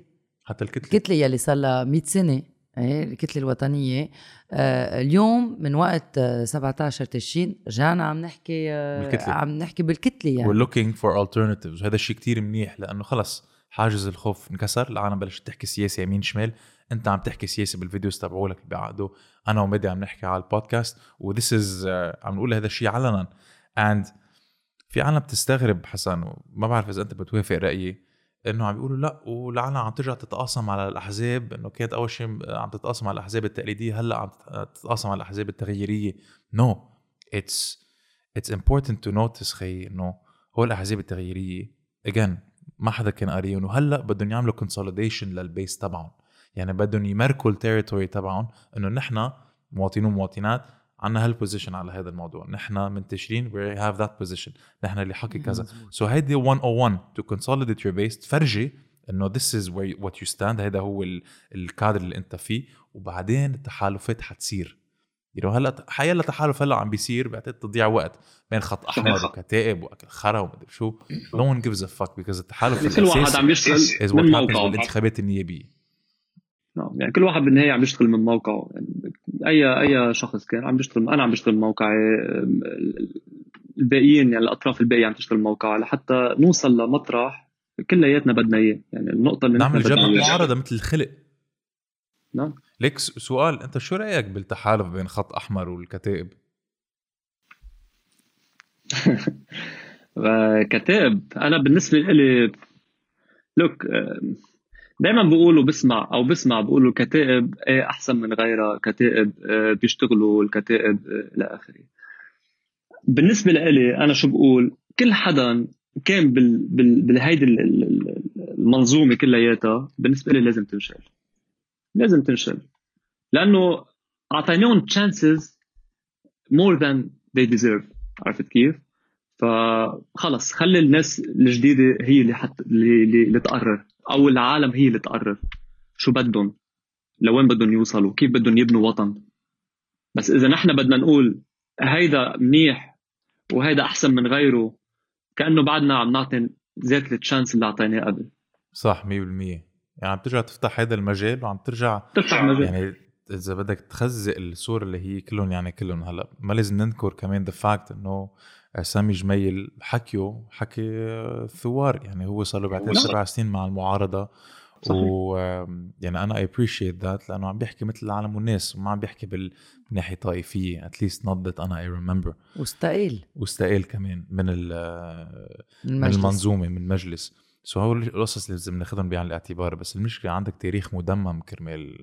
حتى الكتلة. الكتله يلي صار لها 100 سنة إيه، الكتلة الوطنية. آه اليوم من وقت آه 17 تشرين رجعنا عم نحكي آه بالكتلة. عم نحكي بالكتلة يعني. We're looking for alternatives. وهذا الشيء كتير منيح لأنه خلص حاجز الخوف انكسر. العالم بلشت تحكي سياسة يمين شمال. أنت عم تحكي سياسة بالفيديوز تبعولك اللي بيعقدوا أنا وميدي عم نحكي على البودكاست. and this is عم نقول هذا الشيء علنا. and في عالم بتستغرب حسن وما بعرف إذا أنت بتوافق رأيي. إنه عم بيقولوا لأ والعالم عم ترجع تتقاسم على الأحزاب إنه كانت أول شيء عم تتقاسم على الأحزاب التقليدية هلأ عم تتقاسم على الأحزاب التغييرية no. it's it's important to notice خي إنه هول الأحزاب التغييرية اجين ما حدا كان قاريهم وهلا بدهم يعملوا consolidation لل base تبعهم يعني بدهم يماركوا ال territory تبعهم إنه نحن مواطنين ومواطنات عنا هال position على هذا الموضوع. نحن منتشرين we have that position. نحن اللي حكي كذا. so هيدي 101 to consolidate your base تفرجي إنه this is where what you stand. هذا هو ال- الكادر اللي أنت فيه. وبعدين التحالفات حتصير. Know هلأ حيلا تحالف هلأ عم بيصير بعتقد تضيع وقت بين خط أحمر وكتائب وأكل خرا ومدري شو. no one gives a fuck because التحالف يعني كل واحد عم يشتغل من موقعه. بالانتخابات النيابية. نعم يعني كل واحد بالنهاية عم يشتغل من موقعه. يعني أي أي شخص كان عم يشتغل أنا عم بشتغل من موقعي أم، الباقيين يعني الأطراف الباقية عم تشتغل من موقعها لحتى نوصل لمطرح كلياتنا بدنا إياه. يعني النقطة اللي نعمل جبهه. معارضة مثل الخلق. نعم. ليك سؤال أنت شو رأيك بالتحالف بين خط أحمر والكتائب؟ كتاب أنا بالنسبة لي look دائما بقولوا بسمع أو بسمع بقولوا الكتائب إيه أحسن من غيرها كتائب آه، بيشتغلوا الكتائب آه، إلى آخره. بالنسبة لي أنا شو بقول؟ كل حدا كان بال بال بالهيدي المنظومة كلياتها بالنسبة لي لازم تنشل لازم تنشل لأنه اعطيناهم chances more than they deserve. عرفت كيف؟ فخلص خلي الناس الجديدة هي اللي حت اللي, اللي تقرر. أو العالم هي اللي تقرر شو بدهم لوين بدهم يوصلوا كيف بدهم يبنوا وطن. بس إذا نحن بدنا نقول هيدا منيح وهيدا أحسن من غيره كأنه بعدنا عم نعطي ذات ال chance اللي أعطيناه قبل. صح 100% يعني عم ترجع تفتح هذا المجال وعم ترجع تفتح مجال. يعني إذا بدك تخزق الصورة اللي هي كلهم يعني كلهم هلأ ما لازم ننكر كمان the fact إنه سامي جميل حكيه حكي ثوار يعني هو صار له بعدين سبع سنين مع المعارضة. و يعني أنا I appreciate that لأنه عم بيحكي مثل العالم والناس وما عم بيحكي بالناحيه طائفية at least not that أنا I remember واستقيل واستقيل كمان من من المنظومة من المجلس. so هول القصص اللي لازم ناخذهم بعين الاعتبار. بس المشكلة عندك تاريخ مدمم كرمال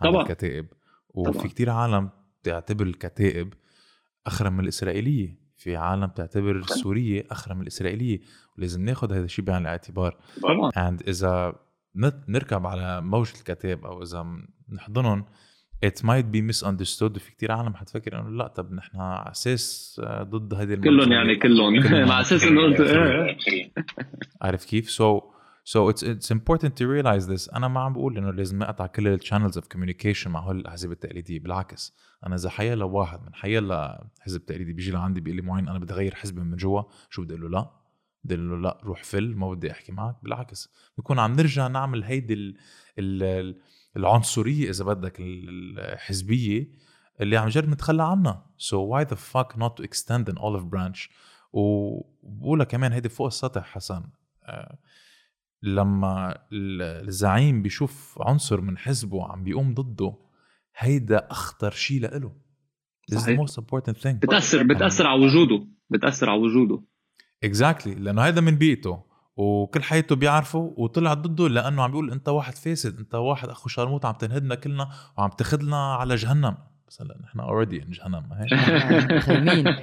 طبعا. الكتائب وفي كتير عالم بتعتبر الكتائب أخرا من الإسرائيلية. في عالم تعتبر السوريه أخرا من الإسرائيلية ولازم ناخذ هذا الشيء بعين الاعتبار. and إذا نركب على موج الكتائب أو إذا نحضنهم it might be misunderstood. وفي كتير عالم حتفكر إنه لا طب نحن على أساس ضد هذه كلهم يعني كلهم. على أساس إنه قلت إيه. عارف كيف؟ so so it's it's important to realize this. أنا ما عم بقول إنه لازم نقطع كل ال channels of communication مع هول الاحزاب التقليديه بالعكس. أنا إذا حيا واحد من حيا حزب تقليدي بيجي لعندي بيقول لي معين أنا بدي أغير حزبي من جوا شو بدي أقول له؟ لا. بدي أقول له لا روح فل ما بدي أحكي معك. بالعكس. بكون عم نرجع نعمل هيدي ال ال العنصرية إذا بدك الحزبيه اللي عم نجرب نتخلى عنها. So why the fuck not to extend an olive branch وبقولها كمان هيدي فوق السطح حسن. آه، لما الزعيم بيشوف عنصر من حزبه عم بيقوم ضده هيدا أخطر شيء لإله. This is the most important thing. بتاثر بتأثر على وجوده. بتأثر على وجوده. exactly exactly. لأنه هيدا من بيئته. وكل حياته بيعرفه وطلع ضده لأنه عم بيقول أنت واحد فاسد أنت واحد أخو شرموط عم تنهدنا كلنا وعم تاخذنا على جهنم. بس هلا نحن already in جهنم ما هيك؟ مخيمين.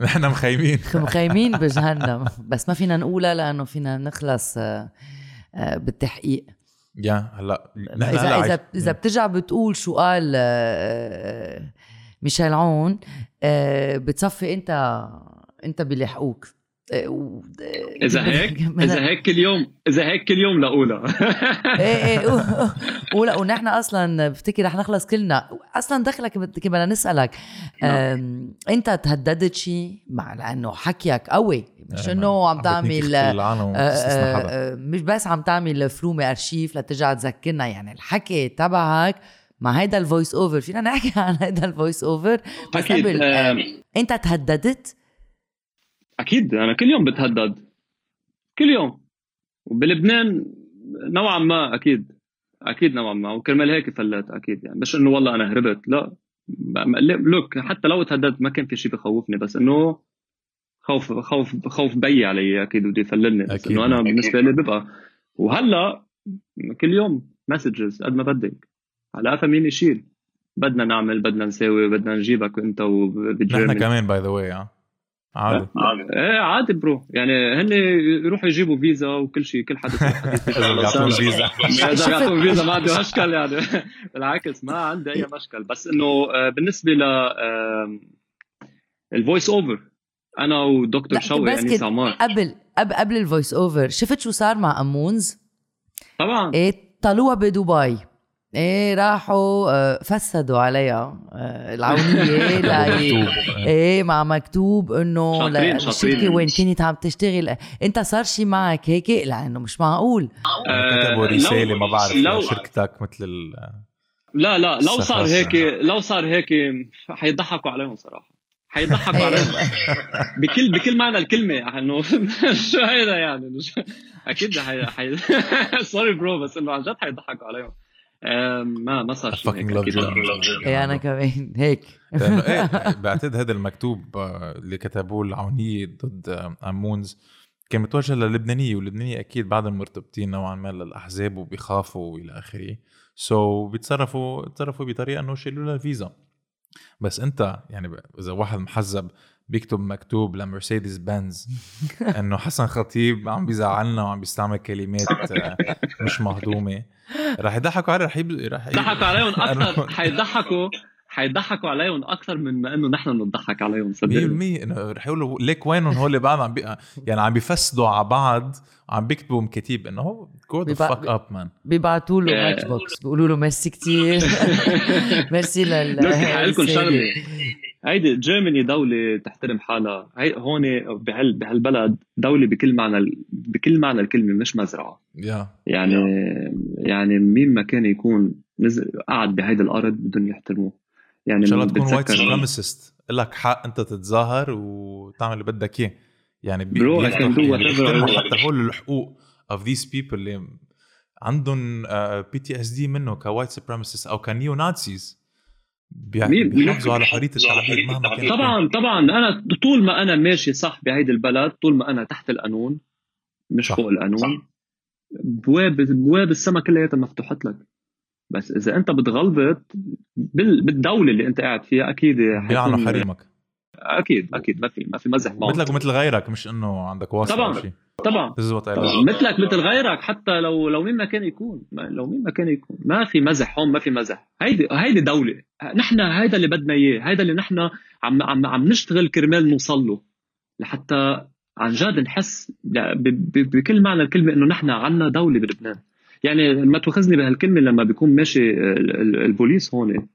نحن مخيمين. مخيمين بجهنم. بس ما فينا نقولها لأنه فينا نخلص آه، بالتحقيق. يا هلا نحن اذا اذا إذا بترجع بتقول شو قال آه، ميشيل عون بتصفي انت أنت بيلحقوك. إذا هيك إذا هيك كل يوم إذا هيك كل يوم لاقولها إيه إيه ولا ونحن أصلا بفتكر رح نخلص كلنا. أصلا دخلك بدنا نسألك نعم. أنت تهددت شيء مع لأنه حكيك قوي. مش إيه، انه عم تعمل آه، آه، مش بس عم تعمل from the archive لترجع تذكرنا يعني الحكي تبعك مع هيدا ال voice over فينا نحكي عن هيدا ال voice over بس قبل أنت تهددت أكيد أنا كل يوم بتهدد. كل يوم. وبلبنان نوعا ما أكيد أكيد نوعا ما. وكرمال هيك فلت أكيد يعني. مش إنه والله أنا هربت. لا. Look حتى لو تهددت ما كان في شيء بخوفني. بس إنه خوف خوف خوف بي علي أكيد بده يفللني. بس إنه أنا بالنسبة لي ببقى. وهلأ كل يوم messages قد ما بدك. على قفا مين يشيل؟ بدنا نعمل بدنا نساوي بدنا نجيبك أنت وب Germany نحن كمان by the way عادي. إيه عادي bro. يعني هن يروحوا يجيبوا فيزا وكل شيء كل حدا يعطون فيزا. إذا يعطون فيزا. ما عندي مشكل يعني. بالعكس ما عندي أي مشكل. بس إنه آه، بالنسبة لل voice over أنا ودكتور شوقي أنيس عمار. قبل قبل قبل ال voice over شفت شو صار مع أمونز؟ طبعا. إيه طلوها بدبي. إيه راحوا آه، فسدوا عليها آه، العونية. لاي إيه مع مكتوب إنه الشركة وين كنت عم تشتغل؟ أنت صار شي معك هيك؟ لأنه مش معقول. آه كتبوا رسالة ما بعرف لو شركتك مثل لا لا لو صار هيك لو صار هيك حيضحكوا عليهم صراحة. حيضحكوا. عليهم. بكل بكل معنى الكلمة إنه شو هيدا يعني؟ أكيد حي... حي... sorry bro بس إنه عن جد حيضحكوا عليهم. آه، ما ما صار شيء. إيه أنا كمان. هيك. لأنه إيه بعتقد هذا المكتوب آه، اللي كتبوه العونية ضد أمونز كان متوجه للبنانية واللبنانية أكيد بعدهم مرتبطين نوعا ما للأحزاب وبيخافوا وإلى آخره. سو so بيتصرفوا بيتصرفوا بطريقة إنه يشيلوا لها فيزا بس أنت يعني إذا واحد محزب بيكتب مكتوب لمرسيدس بنز. إنه حسن خطيب عم بيزعلنا وعم بيستعمل كلمات آه، مش مهضومة. رح يضحكوا عليه رح. رح ي- ضحكوا عليهم أكثر حيضحكوا حيضحكوا عليهم أكثر من ما إنه نحن بنضحك عليهم 100% صدقني إنه رح يقولوا ليك وينهم هول بعض عم بي... يعني عم بيفسدوا على بعض عم بيكتبوا مكاتيب إنه هو جو ذا فاك اب مان بيبعتوا له. ماتش بوكس بيقولوا له ميرسي كثير ميرسي لل لك حقلكم السادة. شغلة. هيدي جيرماني دولة تحترم حالها. هي هون بهال بهالبلد دولة بكل معنى ال- بكل معنى الكلمة مش مزرعة. يا يعني يعني مين ما كان يكون نزل قاعد بهيدي الأرض بدهم يحترموه. يعني إن شاء الله تكون وايت سوبريمسيست لك حق أنت تتظاهر وتعمل اللي بدك إياه. يعني بي- Bro, I بياخدوا can do يعني whatever I بيحترموا want. حتى هول الحقوق of these people اللي عندهم بي تي اس دي منه كوايت سوبريمسيست أو كنيو نازيز بيحافظوا على حرية التعبير مهما كان. طبعا طبعا. أنا طول ما أنا ماشي صح بهيدي البلد طول ما أنا تحت القانون مش صح. فوق القانون بواب بواب السما كلياتها مفتوحت لك. بس إذا أنت بتغلبط بال- بالدولة اللي أنت قاعد فيها أكيد بيعنوا حريمك. أكيد أكيد. ما في ما في مزح معه مثلك ومثل غيرك مش إنه عندك واسطه طبعاً. شيء طبعا. مثلك مثل غيرك حتى لو لو مين ما كان يكون. ما- لو مين ما كان يكون. ما في مزح هون ما في مزح. هيدي هيدي دولة. نحن هيدا اللي بدنا إياه. هيدا اللي نحن عم عم عم نشتغل كرمال نوصل له. لحتى عن جد نحس بكل معنى الكلمة إنه نحن عنا دولة بلبنان. يعني ما تاخذني بهالكلمة لما بيكون ماشي ال- ال- البوليس هون.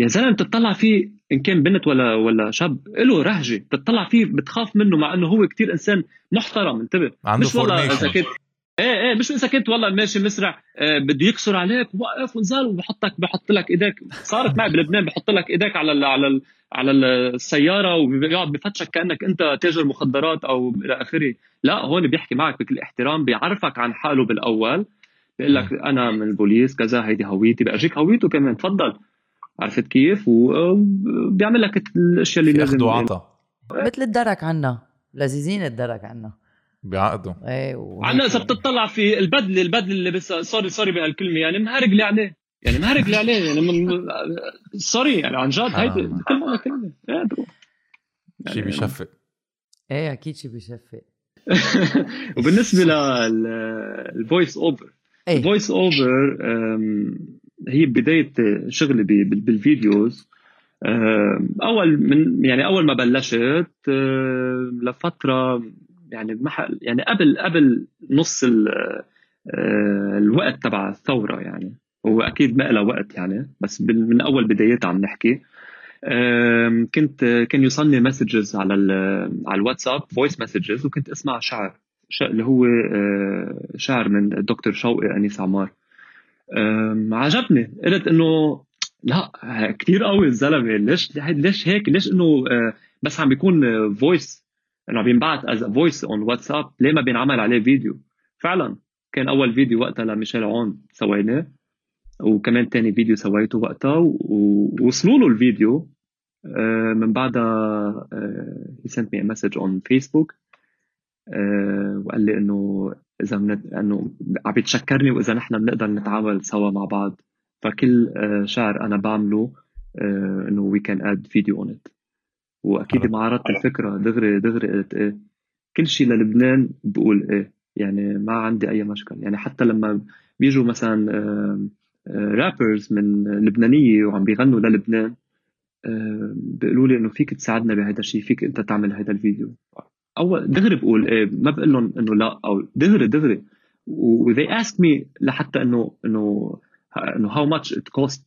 يا زلمه بتطلع فيه إن كان بنت ولا ولا شاب له رهجة بتطلع فيه بتخاف منه مع إنه هو كتير إنسان محترم انتبه. عنده مش والله إذا. كنت إيه إيه مش إذا كنت والله ماشي مسرع آه بده يكسر عليك وقف ونزل وبحطك بحط لك إيديك. صارت معي بلبنان بحط لك إيديك على ال على ال على السيارة وبيقعد بفتشك كأنك أنت تاجر مخدرات أو إلى آخره. لا هون بيحكي معك بكل احترام بيعرفك عن حاله بالأول بيقول لك أنا من البوليس كذا هيدي هويتي بأجيك هويته كمان تفضل. عرفت كيف؟ وبيعمل لك الأشياء اللي لازم وعطا. مثل الدرك عنا لذيذين الدرك عنا. بيعقدوا. إيه وهيك. عنا إذا بتطلع في البدله البدله اللي بس sorry sorry بهالكلمه يعني مهرج لي عليه. يعني مهرج لي عليه يعني من sorry يعني عن جد هيدي معنى الكلمة إيه. شيء بيشفق. إيه أكيد شي بيشفق. وبالنسبة لل voice over ال voice over هي بداية شغلي بال videos. أم، أول من يعني أول ما بلشت أم، لفترة يعني محل يعني قبل قبل نص أه، الوقت تبع الثورة يعني. هو أكيد ما لها وقت يعني بس من أول بدايتها عم نحكي. كنت كان يوصلني messages على على ال WhatsApp voice messages وكنت أسمع شعر اللي هو شعر من الدكتور شوقي أنيس عمار. عجبني. قلت إنه لا كثير قوي الزلمة. ليش ليش هيك؟ ليش إنه أه، بس عم بيكون voice إنه عم بينبعت as voice on WhatsApp ليه ما بينعمل عليه فيديو فعلا كان أول فيديو وقتها لميشيل عون سويناه. وكمان تاني فيديو سويته وقتها. ووصلوا له الفيديو آه، من بعدها he sent me message on Facebook وقال لي إنه إذا منت... إنه عم بيتشكرني وإذا نحن بنقدر نتعامل سوا مع بعض. فكل آه، شعر أنا بعمله آه، إنه we can add video on it وأكيد. ما عرضت الفكرة دغري دغري قلت إيه. كل شيء للبنان بقول إيه. يعني ما عندي أي مشكل يعني حتى لما بيجوا مثلا رابرز من لبنانية وعم بيغنوا للبنان آه، بيقولوا لي إنه فيك تساعدنا بهذا الشيء فيك أنت تعمل هذا الفيديو. أول دغري بقول إيه ما بقول لهم إنه لا أو دغري دغري. و they ask me لحتى إنه إنه إنه how much it cost.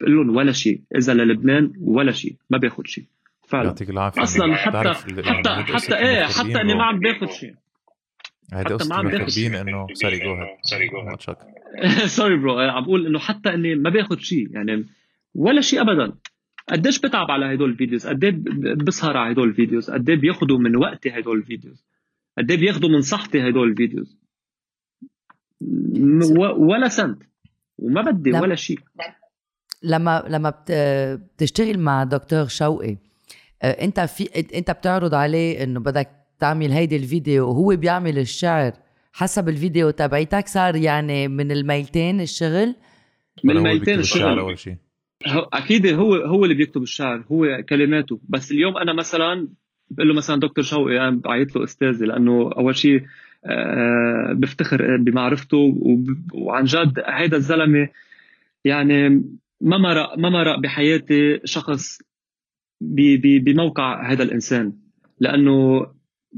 بقول لهم ولا شيء إذا للبنان ولا شيء ما باخذ شيء. فعلا. يعطيك العافية. أصلا حتى ال- حتى هيدي قصة حتى إيه حتى إني. ما عم باخذ شيء. هيدي حتى قصة المخربين إنه سوري جو هيد Sorry, go ahead. ماتشك sorry bro عم بقول إنه حتى إني ما باخذ شيء. يعني ولا شيء ابدا. قديش بتعب على هدول ال videos؟ قد إيه ب- بسهر على هدول ال videos؟ قد إيه بياخذوا من وقتي هدول ال videos؟ قد إيه بياخذوا من صحتي هدول ال videos؟ ولا سنت. وما بدي لا. ولا شيء. لما لما بت- بتشتغل مع دكتور شوقي آه، انت في انت بتعرض عليه انه بدك تعمل هيدي الفيديو وهو بيعمل الشعر حسب الفيديو تبعيتك صار يعني من الميلتين الشغل؟ من الميلتين الشغل. أول شيء. أكيد هو هو اللي بيكتب الشعر هو كلماته. بس اليوم أنا مثلا بقول له مثلا دكتور شوقي أنا بعيط له أستاذي لأنه أول شيء آه، بفتخر بمعرفته وعن جد هيدا الزلمة يعني ما مرق ما مرق بحياتي شخص بموقع هذا الإنسان. لأنه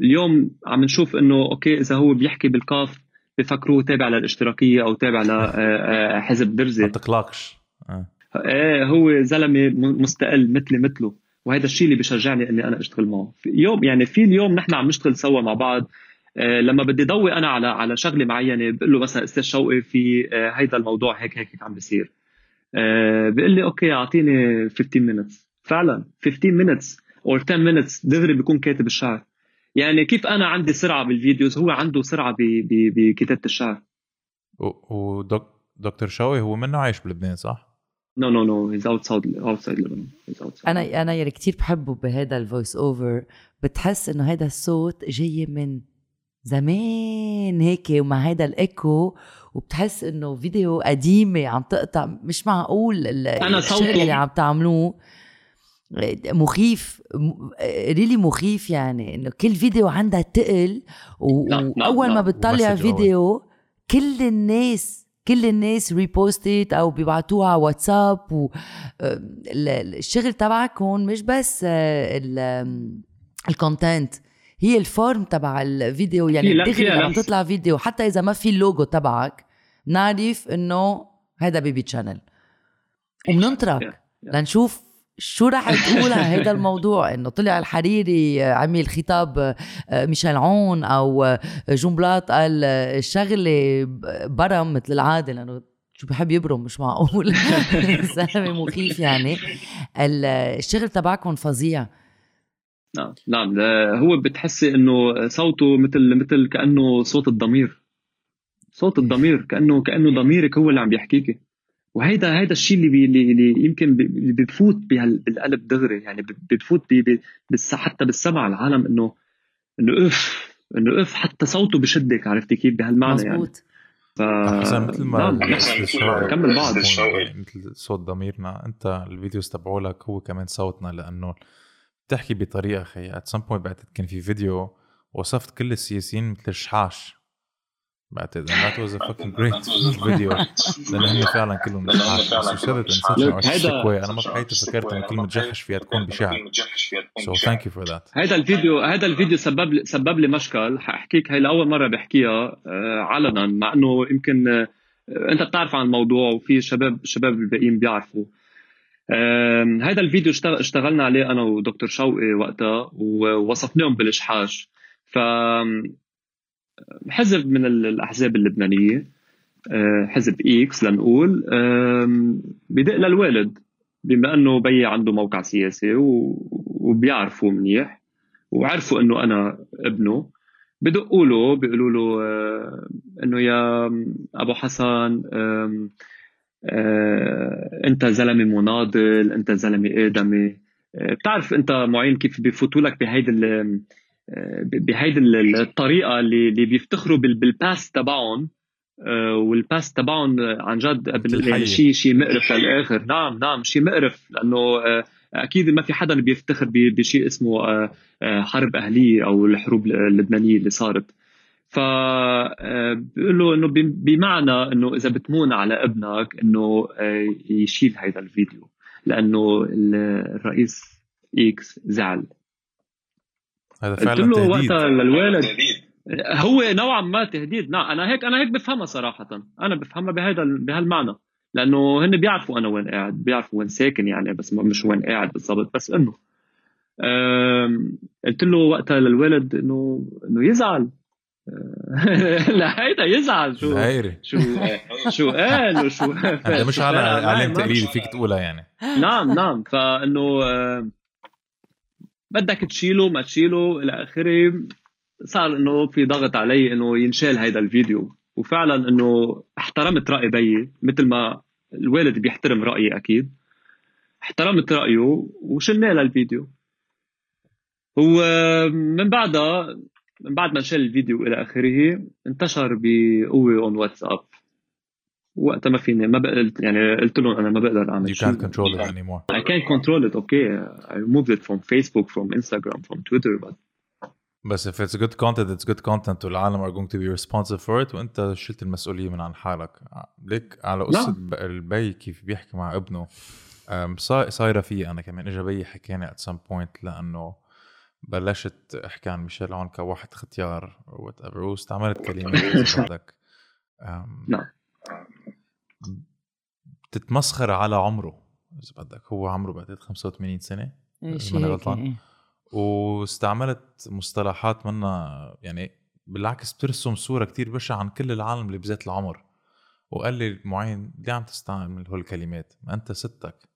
اليوم عم نشوف إنه أوكي إذا هو بيحكي بالقاف بفكروه تابع للاشتراكية أو تابع لحزب درزي. ما تقلقش آه. إيه هو زلمة مستقل مثلي مثله. وهذا الشيء اللي بيشجعني إني أنا أشتغل معه. يوم يعني في اليوم نحن عم نشتغل سوا مع بعض. آه، لما بدي ضوي أنا على على شغلة معينة بقول له مثلا أستاذ شوقي في آه، هيدا الموضوع هيك هيك عم بيصير. آه، بيقول لي okay أعطيني 15 minutes. فعلا 15 minutes or 10 minutes دغري بيكون كاتب الشعر. يعني كيف أنا عندي سرعة بال videos؟ هو عنده سرعة بكتابة الشعر. ودكتور شوقي هو منه عايش بلبنان صح؟ no no no he's outside outside لبنان outside. أنا أنا يلي كثير بحبه بهذا ال voice over بتحس إنه هذا الصوت جاي من زمان هيك ومع هذا الايكو وبتحس إنه فيديو قديمة عم تقطع مش معقول الشغل صوته- اللي عم تعملوه مخيف really مخيف يعني إنه كل فيديو عندها تقل وأول ما. بتطلع. فيديو كل الناس كل الناس reposted أو بيبعتوها على واتساب و آه، ال- ال- الشغل تبعكم مش بس ال content هي ال form تبع الفيديو. يعني دغري لمس. تطلع فيديو. حتى إذا ما في اللوجو تبعك نعرف إنه هذا بي بي channel وبننطرك لنشوف شو رح تقول على هذا الموضوع؟ إنه طلع الحريري آه، عمل خطاب آه، ميشيل عون أو آه، جنبلاط قال آه، ب- برم مثل العادة لأنه شو بحب يبرم مش معقول. زلمه مخيف يعني. ال- الشغل تبعكم فظيع. نعم نعم. آه، هو بتحسي إنه صوته مثل مثل كأنه صوت الضمير. صوت الضمير كأنه كأنه ضميرك هو اللي عم بيحكيكي وهيدا هيدا الشيء اللي, بي اللي, اللي يمكن بفوت بهال- بالقلب دغري. يعني بفوت بي حتى بالسمع العالم انه إنه اف إنه أف حتى صوته بشدك عرفتي كيف؟ بهالمعنى يعني. مزبوط ف... حسن مثل ما نعم، كمل بعض مثل صوت ضميرنا. أنت ال videos تبعولك هو كمان صوتنا لأنه بتحكي بطريقة خي at some point بعتقد كان في فيديو وصفت كل السياسيين مثل الجحاش. بعتقد and that was a fucking great فيديو لأن هم فعلا كلهم جحاش بس لك، هيدا- شو كول أنا ما بحياتي فكرت انه كلمة جحش فيها تكون بشعر. so thank you for that. هذا الفيديو هذا الفيديو سبب لي سبب لي مشكل. حأحكيك هي لأول مرة بحكيها آه، علنا مع إنه يمكن آه، أنت بتعرف عن الموضوع وفي شباب شباب الباقيين بيعرفوا. هذا الفيديو اشتغ- اشتغلنا عليه أنا ودكتور شوقي وقتها ووصفناهم بالإشحاش. ف حزب من ال- الأحزاب اللبنانية آه، حزب إكس لنقول بدق للوالد بما أنه بيي عنده موقع سياسي وبيعرفوا منيح وعرفوا إنه أنا ابنه. بدقوا له بيقولوا له آه، إنه يا أبو حسن آه، أنت زلمة مناضل أنت زلمة ادمي بتعرف أنت معين كيف بفوتوا لك بهيدي بهيدي ال- الطريقة اللي اللي بيفتخروا بال- بالباست تبعهم آه، والباست تبعهم عن جد مثل بال- يعني. شيء شيء مقرف للآخر. نعم نعم شيء مقرف لأنه آه، أكيد ما في حدا بيفتخر بشيء اسمه آه، حرب أهلية أو الحروب اللبنانية اللي صارت. ف له إنه بم- بمعنى إنه إذا بتمون على ابنك إنه يشيل هذا الفيديو لأنه ال- الرئيس إكس زعل. هذا قلت فعلا له تهديد. وقتها للوالد. هو نوعا ما تهديد. نعم أنا هيك أنا هيك بفهمها صراحة. أنا بفهمها بهذا بهالمعنى. لأنه هن بيعرفوا أنا وين قاعد بيعرفوا وين ساكن يعني بس مش وين قاعد بالضبط. بس إنه قلت له وقتها للولد إنه إنه يزعل. لا هيدا يزعل. شو الهيري شو شو قال وشو هذا مش على ما- تقليل فيك تقولها يعني. نعم نعم. فإنه آه، بدك تشيله ما تشيله إلى آخره. صار إنه في ضغط علي إنه ينشال هيدا الفيديو. وفعلا إنه احترمت رأي بيي مثل ما الوالد بيحترم رأيي أكيد. احترمت رأيه وشلنا للفيديو. هو من بعدها من بعد ما شال الفيديو إلى آخره انتشر بقوة اون واتساب وقتها ما فيني ما بقدر يعني قلت لهم أنا ما بقدر أعمل You can't control it anymore. I can't control it. Okay I removed it from Facebook from Instagram from Twitter but بس if it's good content it's good content والعالم are going to be responsive for it وانت شلت المسؤولية من عن حالك. ليك على قصة البيي كيف بيحكي مع ابنه. صايرة في أنا كمان اجى بيي حكاني at some point لأنه بلشت أحكي عن ميشيل عون كواحد ختيار whatever واستعملت كلمات اذا بدك نعم. بتتمسخر على عمره. إذا بدك هو عمره بعتقد 85 سنة إيش ماني غلطان. إيه. واستعملت مصطلحات منا يعني بالعكس بترسم صورة كتير بشعة عن كل العالم اللي بذات العمر. وقال لي معن ليه عم تستعمل هول الكلمات ما أنت ستك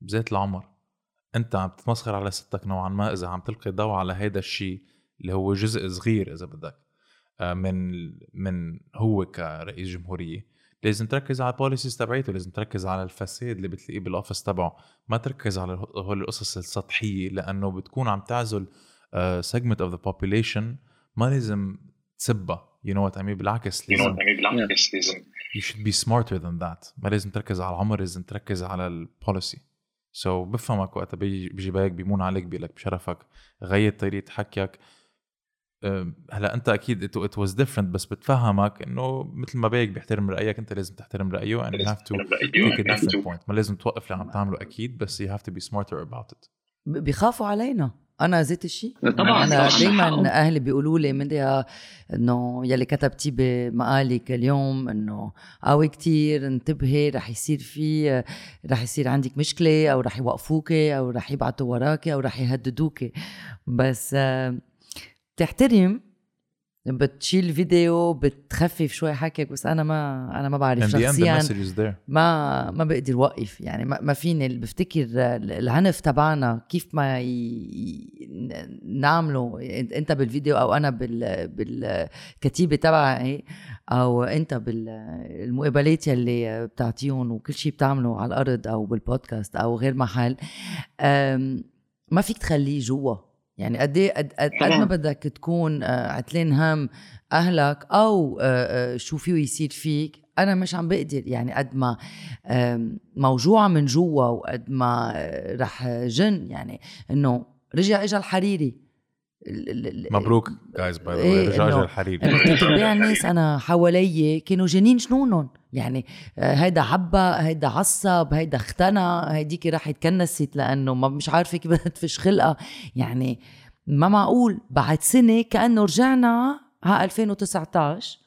بذات العمر. أنت عم تتمسخر على ستك نوعا ما إذا عم تلقي ضوء على هيدا الشيء اللي هو جزء صغير إذا بدك آه، من من هو كرئيس جمهورية. لازم تركز على ال policies تبعيته لازم تركز على الفساد اللي بتلاقيه بال office تبعه. ما تركز على هول القصص السطحية لأنه بتكون عم تعزل segment of the population ما لازم تسبها. you know what بالعكس لازم بالعكس لازم. You should be smarter than that. ما لازم تركز على العمر لازم تركز على ال policy. so so, بفهمك وقت بيجي بيجي بيك بيمون عليك بيقول لك بشرفك غير طريقة حكيك. هلا انت أكيد it, it was different بس بتفهمك انه مثل ما بيك بيحترم رأيك انت لازم تحترم رأيه and you have to take a different point. ما لازم توقف اللي عم تعمله أكيد بس you have to be smarter about it. بيخافوا علينا. أنا ذات الشيء طبعا أنا. دائما أهلي بيقولوا لي مديا إنه يلي كتبتيه بمقالك اليوم إنه قوي كتير انتبهي رح يصير في رح يصير عندك مشكلة أو رح يوقفوك أو رح يبعتوا وراك أو رح يهددوك بس آه، بتحترم بتشيل فيديو بتخفف شوي حكيك بس أنا ما أنا ما بعرف شخصيا ما ما بقدر وقف. يعني ما, ما فيني بفتكر العنف تبعنا كيف ما ي... نعمله. أنت بالفيديو أو أنا بال بالكتيبة تبعي أو أنت بالمقابلات يلي بتعطيهم وكل شيء بتعمله على الأرض أو بالبودكاست أو غير محل ما فيك تخليه جوا. يعني قد إيه قد, ما. بدك تكون آه، عتلان هم أهلك أو آه، آه، شو فيه يصير فيك. أنا مش عم بقدر يعني قد ما موجوعه من جوا وقد ما رح جن. يعني إنه رجع اجى الحريري. ال- ال- ال- مبروك جايز باي ذا رجع إنه- الحريري. تبيع الناس أنا حوالي كانوا جنين جنونهم يعني آه، هيدا عبى هيدا عصب هيدا اختنى هيديك راح تكنست لأنه ما مش عارفة كيف بدها تفش خلقها. يعني ما معقول بعد سنة كأنه رجعنا على 2019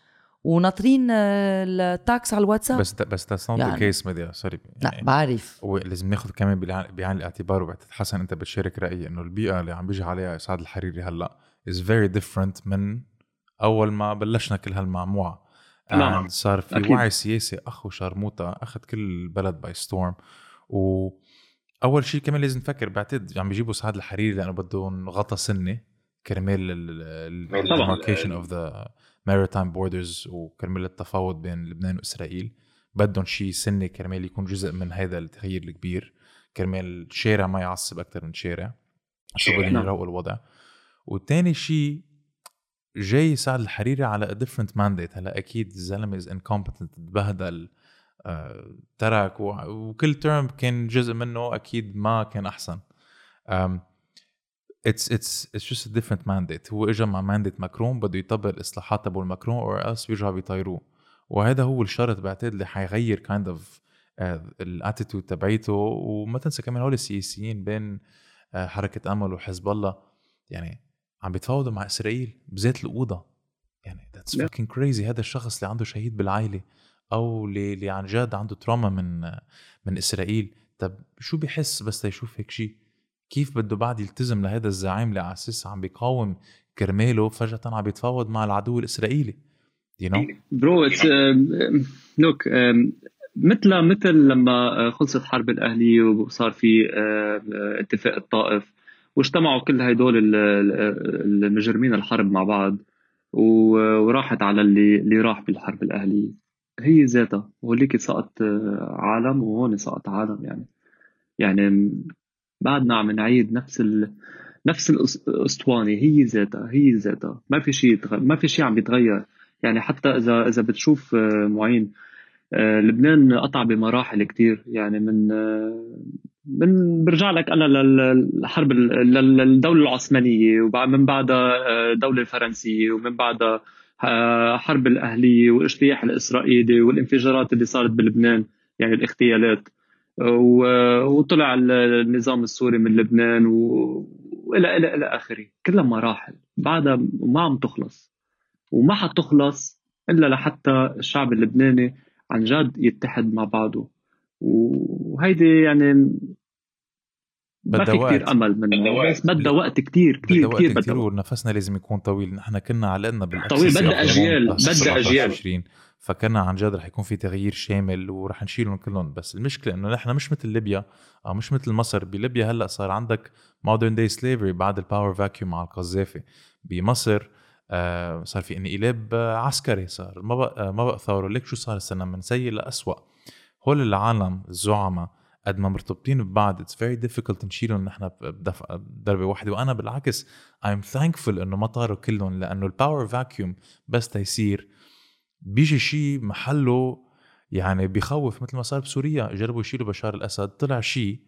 وناطرين آه، ال tax على الواتساب. بس بس not the يعني. case Media sorry لا بعرف. ولازم ناخذ كمان بعين الاعتبار وبعتقد حسن أنت بتشارك رأيي إنه البيئة اللي عم بيجي عليها سعد الحريري هلأ is very different من أول ما بلشنا كل هالمعمعة. نعم. And صار في أكيد. وعي سياسي اخو شرموطة أخذ كل البلد by storm و أول شيء كمان لازم نفكر بعتقد عم بيجيبوا سعد الحريري لأنه بدهم غطا سني كرمال طبعاً. ال demarcation of the maritime borders وكرمال التفاوض بين لبنان وإسرائيل بدهم شيء سني كرمال يكون جزء من هذا التغيير الكبير كرمال شارع ما يعصب أكثر من شارع شو بدهم نعم. يروقوا الوضع وتاني شيء جاي سعد الحريري على a different mandate. هلا أكيد الزلمة is incompetent تبهدل آه، ترك وكل term كان جزء منه أكيد ما كان أحسن. it's it's just a different mandate. هو اجى مع mandate ماكرون بده يطبق الإصلاحات تبع الماكرون or else بيرجعوا بيطيروه. وهذا هو الشرط بعتقد اللي حيغير kind of ال attitude تبعيته. وما تنسى كمان هول السياسيين بين آه، حركة أمل وحزب الله. يعني عم بيتفاوضوا مع إسرائيل بذات الأوضة. يعني that's fucking crazy هذا الشخص اللي عنده شهيد بالعائلة أو اللي, اللي عن جد عنده trauma من من إسرائيل. طب شو بيحس بس يشوف هيك شيء كيف بده بعد يلتزم لهذا الزعيم اللي على أساس عم بيقاوم كرماله فجاه عم بيتفاوض مع العدو الإسرائيلي؟ You know? Bro look مثل مثل لما خلصت حرب الأهلية وصار في آه، آه، اتفاق الطائف. واجتمعوا كل هدول ال- ال- المجرمين الحرب مع بعض وراحت على اللي اللي راح بالحرب الأهلية. هي ذاتها. هوليك سقط آه، عالم وهون سقط عالم يعني. يعني بعدنا عم نعيد نفس ال... نفس الأسطوانة. هي ذاتها هي ذاتها. ما في شيء ما في شيء عم يتغير. يعني حتى اذا إذا بتشوف آه، معين لبنان قطع بمراحل كتير. يعني من من برجع لك أنا للحرب للدولة العثمانية ومن بعدها الدولة الفرنسية ومن بعدها حرب الأهلية والاجتياح الإسرائيلي والانفجارات اللي صارت بلبنان يعني الاغتيالات. وطلع النظام السوري من لبنان والى إلى إلى آخره. كلها مراحل بعدها ما عم تخلص وما حتخلص إلا لحتى الشعب اللبناني عن جد يتحد مع بعضه. وهيدي يعني ما في كثير أمل منه بس بدها وقت كثير كثير كثير بدها كثير ونفسنا لازم يكون طويل. نحن كنا علقنا طويل بدها أجيال بدها أجيال. فكنا عن جد رح يكون في تغيير شامل ورح نشيلهم كلهم. بس المشكلة إنه نحن مش مثل ليبيا أو مش مثل مصر. بليبيا هلأ صار عندك modern day slavery بعد ال power vacuum مع القذافي بمصر آه صار في انقلاب عسكري صار. ما بقى آه ما بقى ثوره ليك شو صار السنة؟ من سيء لاسوء هول العالم الزعماء قد ما مرتبطين ببعض it's very difficult نشيلهم. نحن بضربه واحدة وأنا بالعكس I'm thankful إنه ما طاروا كلهم لأنه ال power vacuum بس تيصير. بيجي شيء محله يعني بيخوف. مثل ما صار بسوريا جربوا يشيلوا بشار الأسد. طلع شيء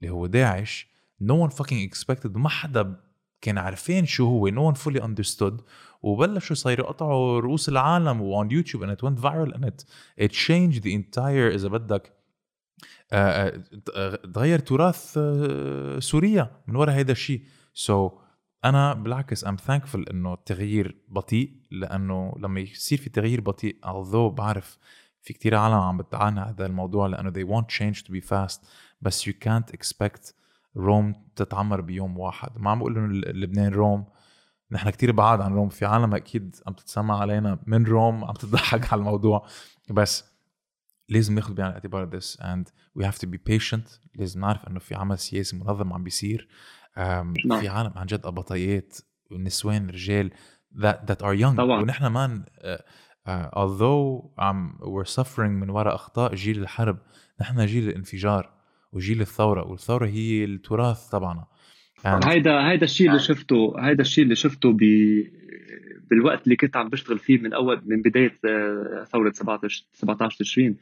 اللي هو داعش. no one fucking expected وما حدا كان عارفين شو هو no one fully understood وبلشوا صاروا يقطعوا رؤوس العالم on YouTube and it went viral it it changed the entire إذا بدك آه، آه، تغير تراث آه، سوريا من وراء هذا الشيء سو so, أنا بالعكس I'm thankful إنه التغيير بطيء لأنه لما يصير في تغيير بطيء although بعرف في كتير عالم عم بتعانى هذا الموضوع لأنه they want change to be fast بس you can't expect روم تتعمر بيوم واحد. ما عم بقول إنه لبنان روم. نحن كتير بعاد عن روم. في عالم أكيد عم تتسمع علينا من روم عم تضحك على الموضوع. بس لازم ناخذ بعين الاعتبار this and we have to be patient. لازم نعرف إنه في عمل سياسي منظم عم بيصير. نعم. في عالم عن جد أبطيات ونسوان رجال that, that are young. طبعا. ونحن ما uh, although um, we're suffering من وراء أخطاء جيل الحرب نحن جيل الانفجار. وجيل الثورة والثورة هي التراث تبعنا and... هيدا هيدا الشيء اللي شفته هيدا الشيء اللي شفته ب بالوقت اللي كنت عم بشتغل فيه من اول من بداية آه، ثورة 17 17 تشرين.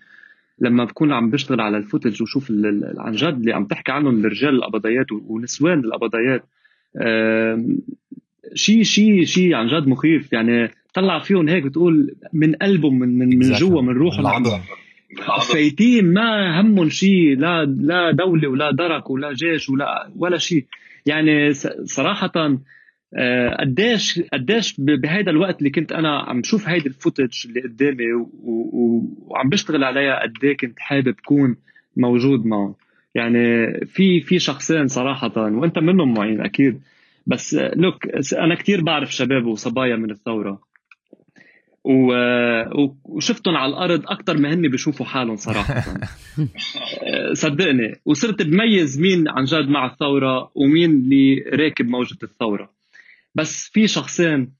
لما بكون عم بشتغل على الفوتج وشوف عن جد اللي عم تحكي عنهم الرجال القبضيات ونسوان القبضيات شيء شيء شيء عن جد مخيف. يعني طلع فيهم هيك بتقول من قلبهم من من, من جوا من روحهم فايتين ما همهم شيء لا لا دولة ولا درك ولا جيش ولا ولا شيء. يعني صراحة آه، قديش قديش بهيدا الوقت اللي كنت أنا عم بشوف هيدي الفوتج اللي قدامي وعم بشتغل عليها قد إيه كنت حابب كون موجود معهم يعني في في شخصين صراحة وأنت منهم معين أكيد. بس لوك أنا كثير بعرف شباب وصبايا من الثورة. وشفتهم على الأرض أكثر ما هن بيشوفوا حالهم صراحة. صدقني. وصرت بميز مين عن جد مع الثورة ومين اللي راكب موجة الثورة. بس في شخصين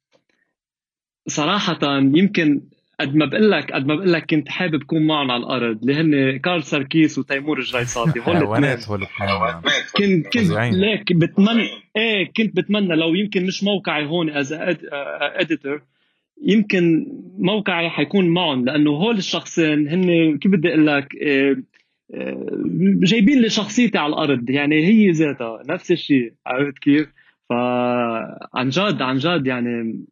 صراحة يمكن قد ما بقول لك قد ما بقول لك كنت حابب كون معهم على الأرض اللي هن كارل ساركيس وتيمور الجريصاتي هول كنت كنت ليك بتمنى إيه كنت بتمنى لو يمكن مش موقعي هون as editor يمكن موقعي حيكون معهم لأنه هول الشخصين هن كيف بدي أقول لك آه، آه، جايبين لي شخصيتي على الأرض يعني هي ذاتها نفس الشيء عرفت كيف؟ فعن جد عن جد يعني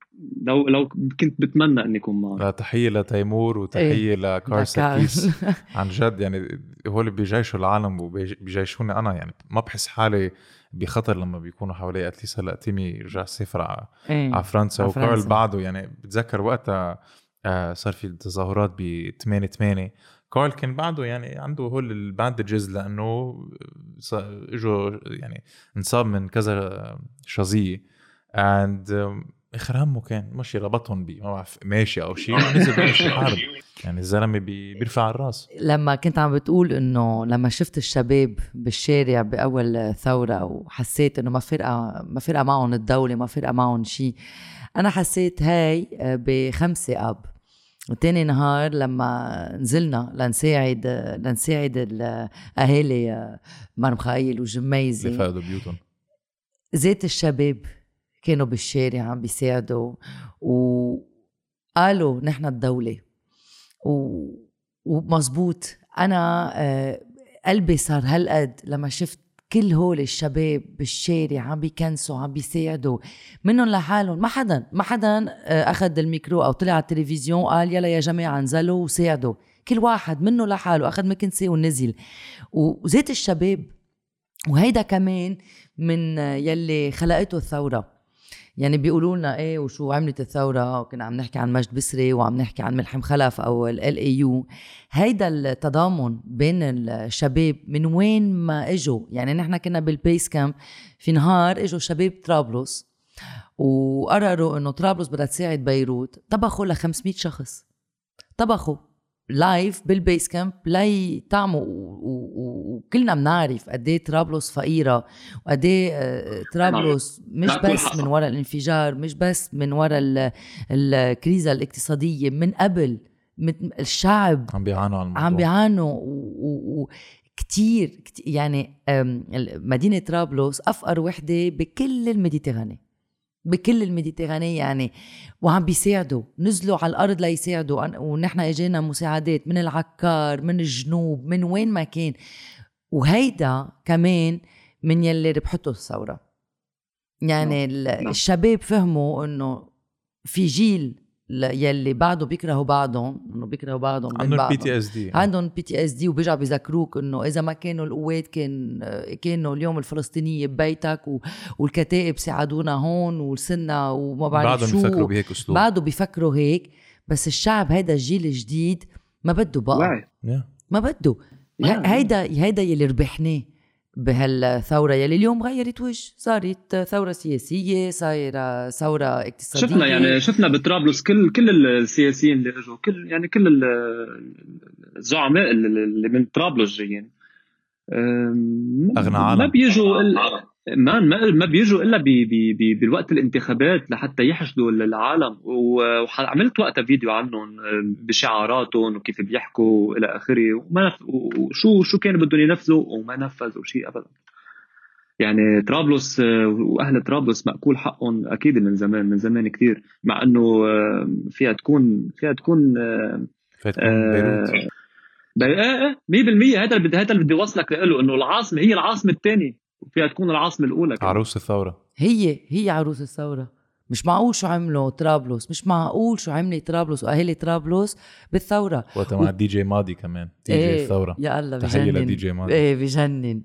لو لو كنت بتمنى إني أكون معه لا تحية لتيمور وتحية إيه. لكارساكيس عن جد يعني هو اللي بيجيشوا العالم وبيجيشوني أنا يعني ما بحس حالي بخطر لما بيكونوا حوالي اتليست هلا تيمي رجع سافر على. على فرنسا. وكارل بعده يعني بتذكر وقتها آه، صار في التظاهرات ب 8 8 كارل كان بعده يعني عنده هول ال bandages لأنه إجوا يعني انصاب من كذا شظيه and همه كان مش ربطهم ب ما بعرف ماشي أو شيء ونزل بلش يحارب يعني الزلمة بيرفع الراس. لما كنت عم بتقول إنه لما شفت الشباب بالشارع بأول ثورة وحسيت إنه ما فرقة ما فرقة معهم الدولة ما فرقة معهم شيء أنا حسيت هاي بخمسة أب. وتاني نهار لما نزلنا لنساعد لنساعد الاهالي مرمخايل وجميزة. اللي فقدوا بيوتهم. زيت الشباب. كانوا بالشارع عم بيساعدوا وقالوا نحن الدولة. و... ومزبوط. أنا آه، قلبي صار هالقد لما شفت كل هول الشباب بالشارع عم بيكنسوا عم بيساعدوا. منهم لحالهم ما حدا ما حدا آه، أخذ الميكرو أو طلع على التلفزيون قال يلا يا جماعة انزلوا وساعدوا. كل واحد منه لحاله أخذ مكنسة ونزل. وزيت الشباب. وهيدا كمان من يلي خلقته الثورة. يعني بيقولوا لنا إيه وشو عملت الثورة؟ وكنا عم نحكي عن مجد بسري وعم نحكي عن ملحم خلف أو ال AU هيدا التضامن بين الشباب من وين ما إجوا. يعني نحن كنا بال base camp في نهار إجوا شباب طرابلس وقرروا إنه طرابلس بدها تساعد بيروت. طبخوا ل 500 شخص. طبخوا. live بال base camp ليطعموا وكلنا بنعرف قد إيه طرابلس فقيرة وقد إيه آه، طرابلس مش بس من وراء الانفجار مش بس من وراء ال crise الاقتصادية من قبل الشعب عم بيعانوا على عم بيعانوا وكتير يعني مدينة طرابلس أفقر وحدة بكل ال Méditerranée. بكل ال Méditerranée يعني وعم بيساعدوا نزلوا على الأرض ليساعدوا ونحن إجينا مساعدات من العكار من الجنوب من وين ما كان وهيدا كمان من يلي ربحته الثورة يعني نعم. نعم. الشباب فهموا إنه في جيل يلي بعده بيكرهوا بعضهم إنه بيكرهوا بعضهم عندهم PTSD عندهم PTSD وبيرجعوا بيذكروك إنه إذا ما كانوا القوات كان كانوا اليوم الفلسطينية ببيتك و... والكتائب ساعدونا هون وصلنا وما بعرف شو. بعدهم بيفكروا بهيك أسلوب. بعده بيفكروا هيك بس الشعب هيدا الجيل الجديد ما بده بقى. ما بده. هيدا هيدا يلي ربحناه. بهالثورة يلي اليوم غيرت وجه. صارت ثورة سياسية صايرة ثورة اقتصادية. شفنا يعني شفنا بطرابلس كل كل السياسيين اللي إجوا كل يعني كل الزعماء اللي من طرابلس جايين. أغنى عالم. ما بيجوا ما ما بيجوا إلا بي بي بي بالوقت الانتخابات لحتى يحشدوا العالم. وعملت وقتها فيديو عنهم بشعاراتهم وكيف بيحكوا إلى آخره. وما وشو شو كانوا بدهم ينفذوا؟ وما نفذوا شيء ابدا. يعني طرابلس وأهل طرابلس مأكول حقهم أكيد من زمان من زمان كثير مع إنه فيها تكون فيها تكون فيها تكون بيروت. إيه إيه 100% هذا اللي بدي هذا اللي بدي اوصلك له إنه العاصمة هي العاصمة الثانية وفيها تكون العاصمة الأولى كمان. عروس الثورة. هي هي عروس الثورة. مش معقول شو عملوا طرابلس مش معقول شو عملت طرابلس وأهالي طرابلس بالثورة. وقتها مع الدي جي ماضي كمان دي جي إيه الثورة. يا الله بجنن تحيه لدي جي ماضي. إيه بجنن.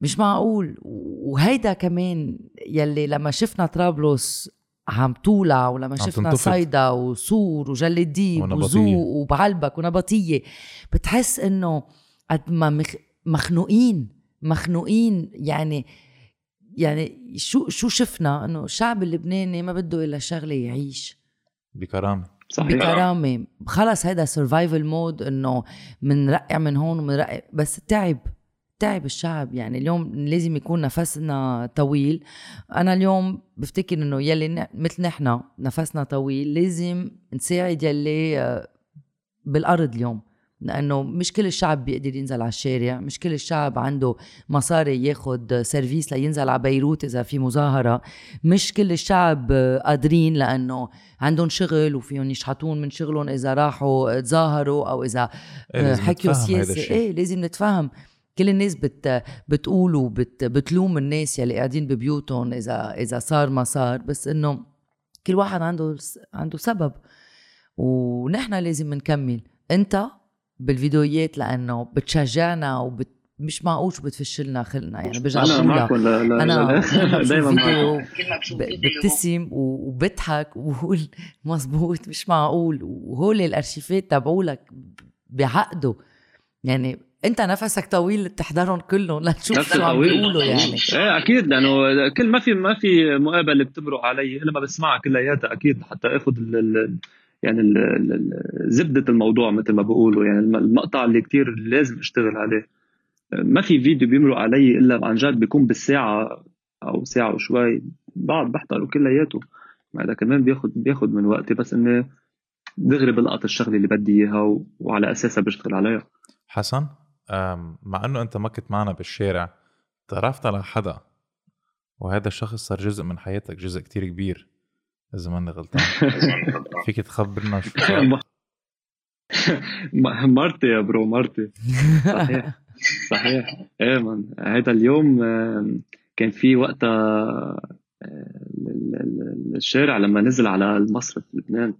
مش معقول. وهيدا كمان يلي لما شفنا طرابلس عم تولع ولما شفنا صيدا وسور وجل الديب وزوق وبعلبك ونبطية. بتحس إنه قد ما مخنوقين مخنوقين يعني يعني شو شو شفنا؟ إنه الشعب اللبناني ما بده إلا شغلة يعيش. بكرامة. صحيح. بكرامة. خلص هيدا survival mode إنه منرقع من هون ومنرقع. بس تعب تعب الشعب يعني اليوم لازم يكون نفسنا طويل. أنا اليوم بفتكر إنه يلي مثل نحن نفسنا طويل لازم نساعد يلي آه، بالأرض اليوم. لأنه مش كل الشعب بيقدر ينزل على الشارع مش كل الشعب عنده مصاري ياخد سيرفيس لينزل على بيروت إذا في مظاهرة. مش كل الشعب قادرين لأنه عندهم شغل وفيهم يشحطون من شغلهم إذا راحوا تظاهروا أو إذا حكيوا سياسة. إيه لازم نتفهم كل الناس بت بتقول وبت بتلوم الناس يلي قاعدين ببيوتهم إذا إذا صار ما صار بس إنه كل واحد عنده عنده سبب. ونحن لازم نكمل. أنت بالفيديوهات لأنه بتشجعنا وبت مش معقول شو بتفش لنا خلنا يعني برجع بقول أنا دايما ببتسم وبضحك وبقول مزبوط مش معقول. وهول الأرشيفات تبعولك بعقده. يعني انت نفسك طويل تحضرهم كلهم لتشوف شو عم بيقولوا يعني. إيه أكيد لأنه كل ما في ما في مقابلة بتمرق علي الا ما بسمعها كلياتها أكيد حتى آخذ يعني زبدة الموضوع مثل ما بقولوا يعني المقطع اللي كتير لازم أشتغل عليه. ما في فيديو بيمرق علي إلا عن جد بيكون بالساعة أو ساعة وشوي بعد بحضره كلياته. هذا كمان بياخد بياخد من وقتي بس إني دغري بلقط الشغلة اللي بدي إياها. وعلى أساسها بشتغل عليها. حسن؟ مع إنه أنت ما كنت معنا بالشارع تعرفت على حدا؟ وهذا الشخص صار جزء من حياتك جزء كتير كبير. إذا ماني غلطان. فيك تخبرنا شو مرتي يا برو مرتي. صحيح. صحيح. إيه من هذا اليوم كان في وقتها آه، ال- ال- الشارع لما نزل على المصرف لبنان.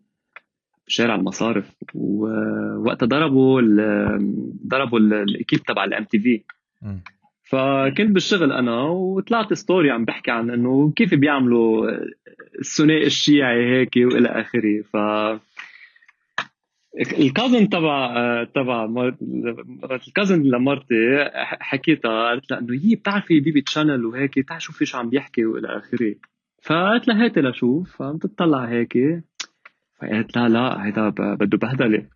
شارع المصارف ووقتها ضربوا ال- ضربوا ال- ال équipe تبع ال MTV. فكنت بالشغل أنا وطلعت story عم بحكي عن إنه كيف بيعملوا الثنائي الشيعي هيك وإلى آخره. ف ال cousine تبع تبع مر- ال cousine لمرتي حكيتها قالت لها إنه هي بتعرفي بيبي channel وهيك تعال شوفي شو عم بيحكي وإلى آخره. فقلت لها هاتي لشوف. فعم تطلع هيك. فقالت لا لا هيدا بده بهدلة.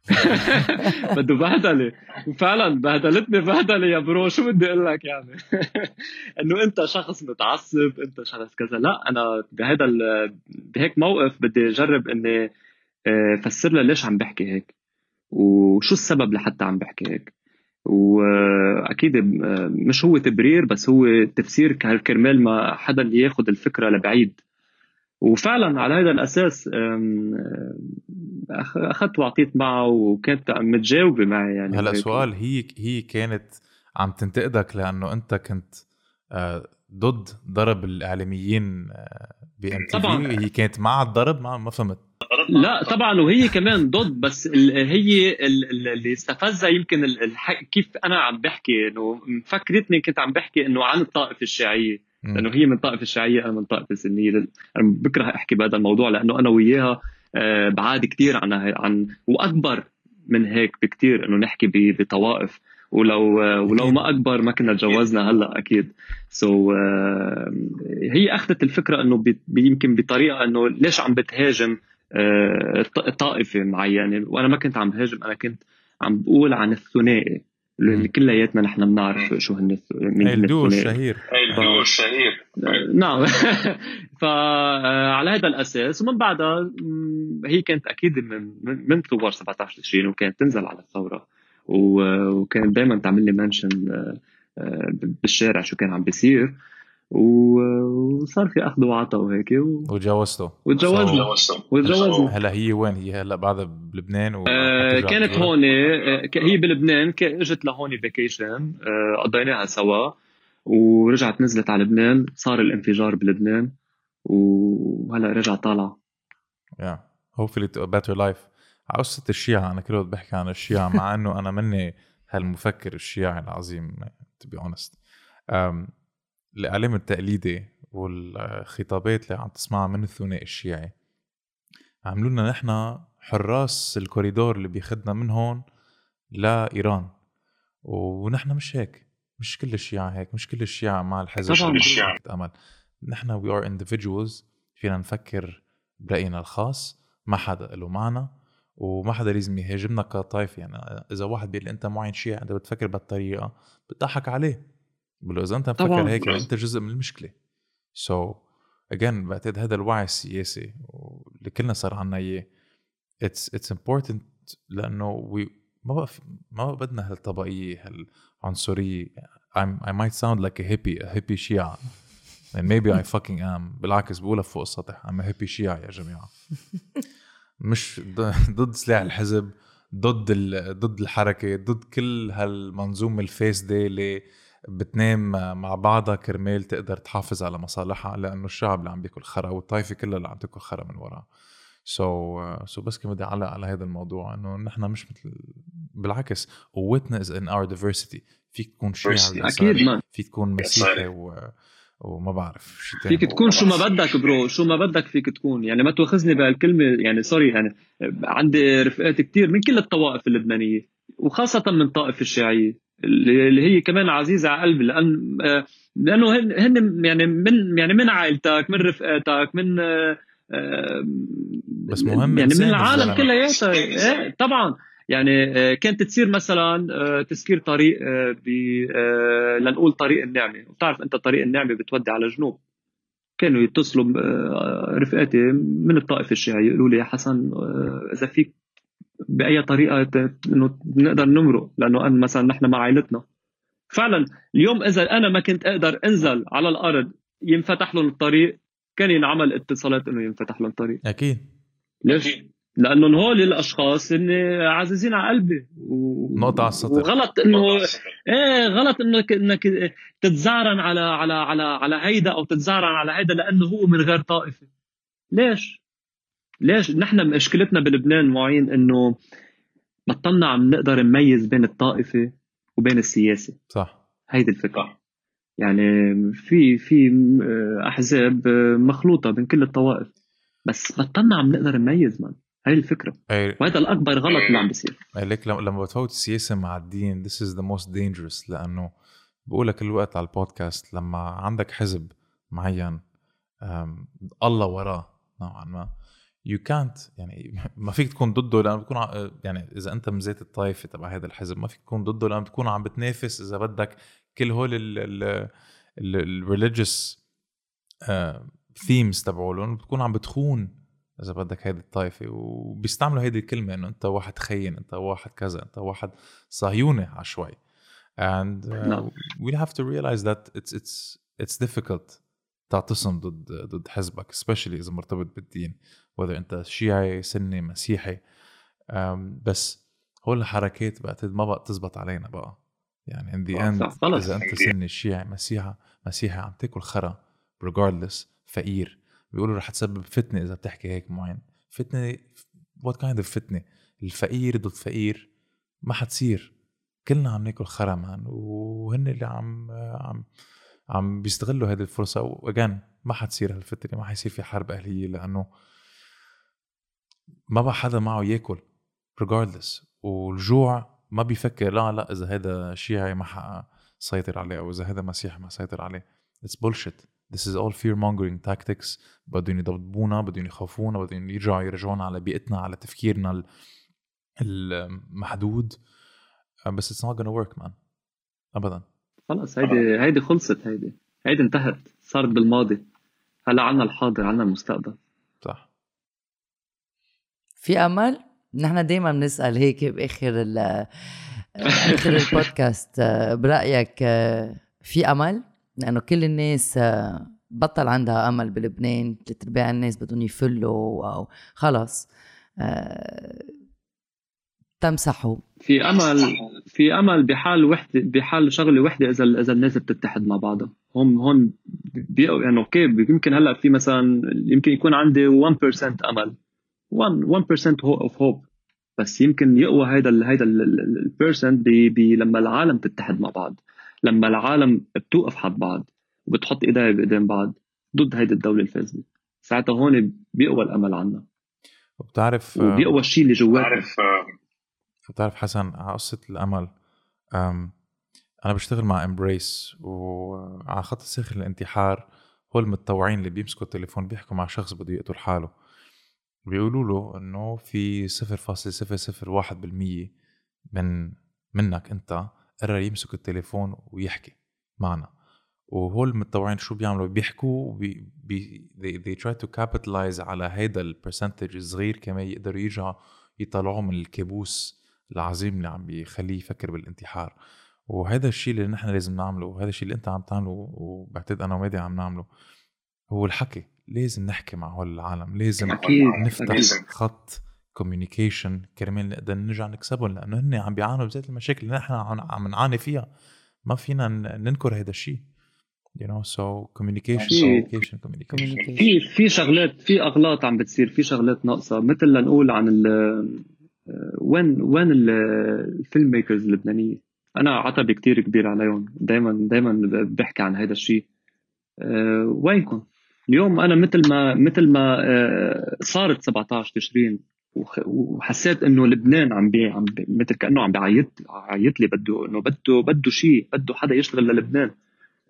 بده بهدلة. وفعلا بهدلتني بهدلة يا bro. شو بدي أقول لك يعني؟ إنه أنت شخص متعصب أنت شخص كذا. لا أنا بهذا بهيك موقف بدي أجرب إني آه، فسر لها ليش عم بحكي هيك. وشو السبب لحتى عم بحكي هيك. واكيد آه، مش هو تبرير بس هو تفسير كر- كرمال ما حدا ياخذ الفكرة لبعيد. وفعلا على هذا الأساس أخ- أخذت وعطيت معه وكانت متجاوبه معي يعني هلأ. سؤال هي هي كانت عم تنتقدك لأنه أنت كنت آه، ضد ضرب الإعلاميين بام تي طبعاً. هي كانت مع الضرب ما ما فهمت لا طبعا وهي كمان ضد بس ال- هي ال- ال- اللي استفزها يمكن ال- كيف أنا عم بحكي إنه مفكرتني كنت عم بحكي إنه عن الطائفة الشيعية. لأنه هي من الطائفه الشيعية أنا من الطائفه السنية. لل- أنا بكره أحكي بهذا الموضوع لأنه أنا وياها آه، بعاد كثير عن عن وأكبر من هيك بكثير إنه نحكي بطوائف. ولو آه، ولو. ما أكبر ما كنا تجوزنا هلأ أكيد. سو so, هي أخذت الفكرة إنه يمكن بطريقة إنه ليش عم بتهاجم ط- طائفة معينة. وأنا ما كنت عم بهاجم أنا كنت عم بقول عن الثنائي. كلياتنا نحن بنعرف شو هن مين هي هن الدو الثنائي. الشهير الدو الشهير. نعم. فعلى هذا الأساس ومن بعدها هي كانت أكيد من من ثوار 17 تشرين وكانت تنزل على الثورة. و- وكانت دائما تعمل لي mention بالشارع شو كان عم بيصير. وصار في أخذ وعطاء وهيك و- وتجوزته وتجوزنا وتجوزنا هلا هي وين؟ هي هلا بعدها بلبنان و آه، كانت هون آه، هي بلبنان اجت لهون vacation قضيناها سوا ورجعت نزلت على لبنان صار الانفجار بلبنان وهلا رجع طالعه يا hopefully to a better life. الشيعة أنا كل وقت بحكي عن الشيعة مع إنه أنا مني هالمفكر الشيعي العظيم to be honest. Um, الإعلام التقليدي والخطابات اللي عم تسمعها من الثنائي الشيعي. عملوا لنا نحن حراس الكوريدور اللي بياخدنا من هون لإيران. ونحن مش هيك مش كل الشيعة هيك مش كل الشيعة مع الحزب طبعاً. الشيعة. أمل نحن we are individuals فينا نفكر برأينا الخاص ما حدا له معنى وما حدا لازم يهاجمنا كطائفة. يعني إذا واحد بيقول أنت معين شيعي أنت بتفكر بهالطريقه بتضحك عليه. بقول له اذا انت مفكر. هيك يعني أنت جزء من المشكلة. so so, again بعتقد هذا الوعي السياسي واللي كلنا صار عنا إياه. it's it's important لأنه we ما بقى ما بقى بدنا هالطبقية هالعنصرية. I'm, I might sound like a hippie a hippie شيعي and maybe I fucking am. بالعكس بقولها فوق السطح. I'm a hippie شيعي يا جماعة. مش ضد سلاح الحزب ضد ال... ضد الحركة ضد كل هالمنظومة الفاسدة اللي بتنام مع بعضها كرمال تقدر تحافظ على مصالحها لأنه الشعب اللي عم بياكل خرا والطائفة كلها اللي عم تاكل خرا من ورا so so, so so بس كنت بدي أعلق على هذا الموضوع إنه نحن مش مثل بالعكس قوتنا is in our diversity فيك تكون شيعي. أكيد ما فيك تكون مسيحي و... وما بعرف شو تاني. فيك تكون شو ما بدك bro شو ما بدك فيك تكون. يعني ما تواخذني بهالكلمة يعني sorry يعني عندي رفقات كتير من كل الطوائف اللبنانية وخاصة من الطائفه الشيعية. اللي اللي هي كمان عزيزة على قلبي لأن آه، لأنه هن يعني من يعني من عائلتك من رفقاتك من آه، آه، بس مهم يعني من العالم. كلياتها إيه، طبعا. يعني كانت تصير مثلا تسكير طريق ب لنقول طريق النعمة. وبتعرف أنت طريق النعمة بتودي على جنوب. كانوا يتصلوا رفقاتي من الطائفة الشيعية يقولوا لي يا حسن إذا فيك بأي طريقة إنه نقدر نمرق لأنه أنا مثلا نحن مع عائلتنا فعلا اليوم إذا أنا ما كنت أقدر أنزل على الأرض ينفتح لهم الطريق كان ينعمل اتصالات إنه ينفتح لهم الطريق أكيد. ليش؟ لأنه هول الأشخاص هن عزيزين على قلبي. و... نقطة على السطر. وغلط إنه إيه غلط انك إنك تتزعرن على على على على هيدا أو تتزعرن على هيدا لأنه هو من غير طائفة. ليش؟ ليش نحن مشكلتنا بلبنان معين إنه بطلنا عم نقدر نميز بين الطائفة وبين السياسة؟ صح. هيدي الفكرة. يعني في في أحزاب مخلوطة بين كل الطوائف. بس بطلنا عم نقدر نميز مان هاي الفكرة. أي وهذا الأكبر غلط اللي عم بيصير. أي ليك لما بتفوت السياسة مع الدين this is the most dangerous لأنه بقولها كل وقت على البودكاست لما عندك حزب معين الله وراه نوعا ما. You can't يعني ما فيك تكون ضده لأنه بتكون يعني إذا أنت من زيت الطائفه تبع هذا الحزب ما فيك تكون ضده لأنه بتكون عم بتنافس إذا بدك كل هول الريليجيوس ثيمز تبعولهم بتكون عم بتخون إذا بدك هيدي الطائفة. وبيستعملوا هيدي الكلمة إنه أنت واحد خاين أنت واحد كذا أنت واحد صهيوني على شوي. And uh, نعم. we have to realize that it's it's it's difficult تعتصم ضد ضد حزبك especially إذا مرتبط بالدين. Whether انت شيعي سني مسيحي. بس هول الحركات بقت ما بقى تزبط علينا بقى. يعني end صح، خلص. إذا انت سني شيعي مسيحي مسيحي عم تاكل خرا regardless فقير. بيقولوا رح تسبب فتنة إذا بتحكي هيك معين. فتنة what kind of فتنة؟ الفقير ضد فقير. ما حتصير. كلنا عم ناكل خرا مان وهن اللي عم عم عم بيستغلوا هذه الفرصة. واجان ما حتصير هالفتنة ما حيصير في حرب أهلية لأنه ما بقى حدا معه ياكل regardless والجوع ما بيفكر لا لا إذا هذا شيعي ما حسيطر عليه أو إذا هذا مسيحي ما سيطر عليه. It's bullshit. This is all fear mongering tactics. بدهم يضبطونا بدهم يخوفونا بدهم يرجعوا يرجعونا على بيئتنا على تفكيرنا ال- المحدود. بس it's not gonna work man. ابدا. خلص هيدي هيدي خلصت هيدي. هيدي انتهت. صارت بالماضي. هلا عنا الحاضر عنا المستقبل. في أمل؟ نحن دائما بنسأل هيك بآخر ال آخر البودكاست. برأيك في أمل؟ لأنه كل الناس آه، بطل عندها أمل بلبنان ثلاث ارباع الناس بدهم يفلوا أو خلص آه، تمسحوا. في أمل في أمل بحال وحدة بحال شغلة وحدة إذا إذا الناس بتتحد مع بعضها. هون هون بي يعني okay يمكن هلأ في مثلا يمكن يكون عندي 1% أمل. 1 1% of hope بس يمكن يقوى هيدا ال هيدا ال percent بي بي لما العالم تتحد مع بعض. لما العالم بتوقف حد بعض وبتحط إيديها بايدين بعض ضد هيدي الدولة الفاسدة. ساعتها هون بيقوى الأمل عنا. وبتعرف وبيقوى الشيء اللي جواتنا بتعرف حسن على قصة الأمل um أنا بشتغل مع Embrace وعلى خط الساخن الانتحار هو المتطوعين اللي بيمسكوا التليفون بيحكوا مع شخص بده يقتل حاله. بيقولوا له إنه في 0.001% من منك أنت قرر يمسك التليفون ويحكي معنا. وهول المتطوعين شو بيعملوا؟ بيحكوا بي بي they, they try to capitalize على هيدا ال percentage الصغير كمان يقدروا يرجعوا يطلعوه من الكابوس العظيم اللي عم بيخليه يفكر بالانتحار. وهذا الشيء اللي نحن لازم نعمله وهذا الشيء اللي أنت عم تعمله وبعتقد أنا ومادي عم نعمله هو الحكي. لازم نحكي مع هول العالم لازم أكيد، نفتح أكيد. خط كوميونيكيشن كرمال نقدر نرجع نكسبهم لأنه هن عم بيعانوا بذات المشاكل اللي نحن عم عم نعاني فيها. ما فينا ننكر هذا الشيء. You know so communication في- communication communication. في في شغلات في أغلاط عم بتصير في شغلات ناقصة. مثل لنقول عن ال وين وين ال- ال filmmakers اللبنانية؟ أنا عتبي كتير كبير عليهم. دائما دائما بحكي عن هذا الشيء. أه، وينكم؟ اليوم أنا مثل ما مثل ما أه، صارت 17 تشرين وحسيت إنه لبنان عم بي عم بي مثل كأنه عم بيعيط عيط لي بده إنه بده بده شيء بده حدا يشتغل للبنان.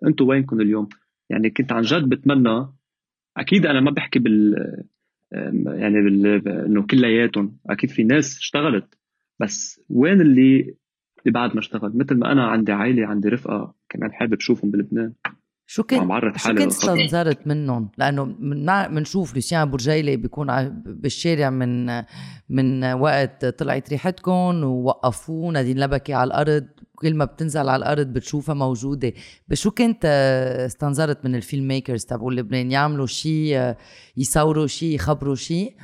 أنتم وينكم اليوم؟ يعني كنت عن جد بتمنى أكيد أنا ما بحكي بال يعني بال... إنه كلياتهم أكيد في ناس اشتغلت بس وين اللي اللي بعد ما اشتغل؟ مثل ما أنا عندي عائلة عندي رفقة كمان حابب أشوفهم بلبنان. شو كنت شو كنت. استنظرت منهم؟ لأنه بنشوف لوسيان برجيلي بيكون بالشارع من من وقت طلعت ريحتكم ووقفوه نادين لبكي على الأرض. كل ما بتنزل على الأرض بتشوفها موجودة. بس شو كنت استنظرت من ال filmmakers تبعوا لبنان يعملوا شيء يصوروا شيء يخبروا شيء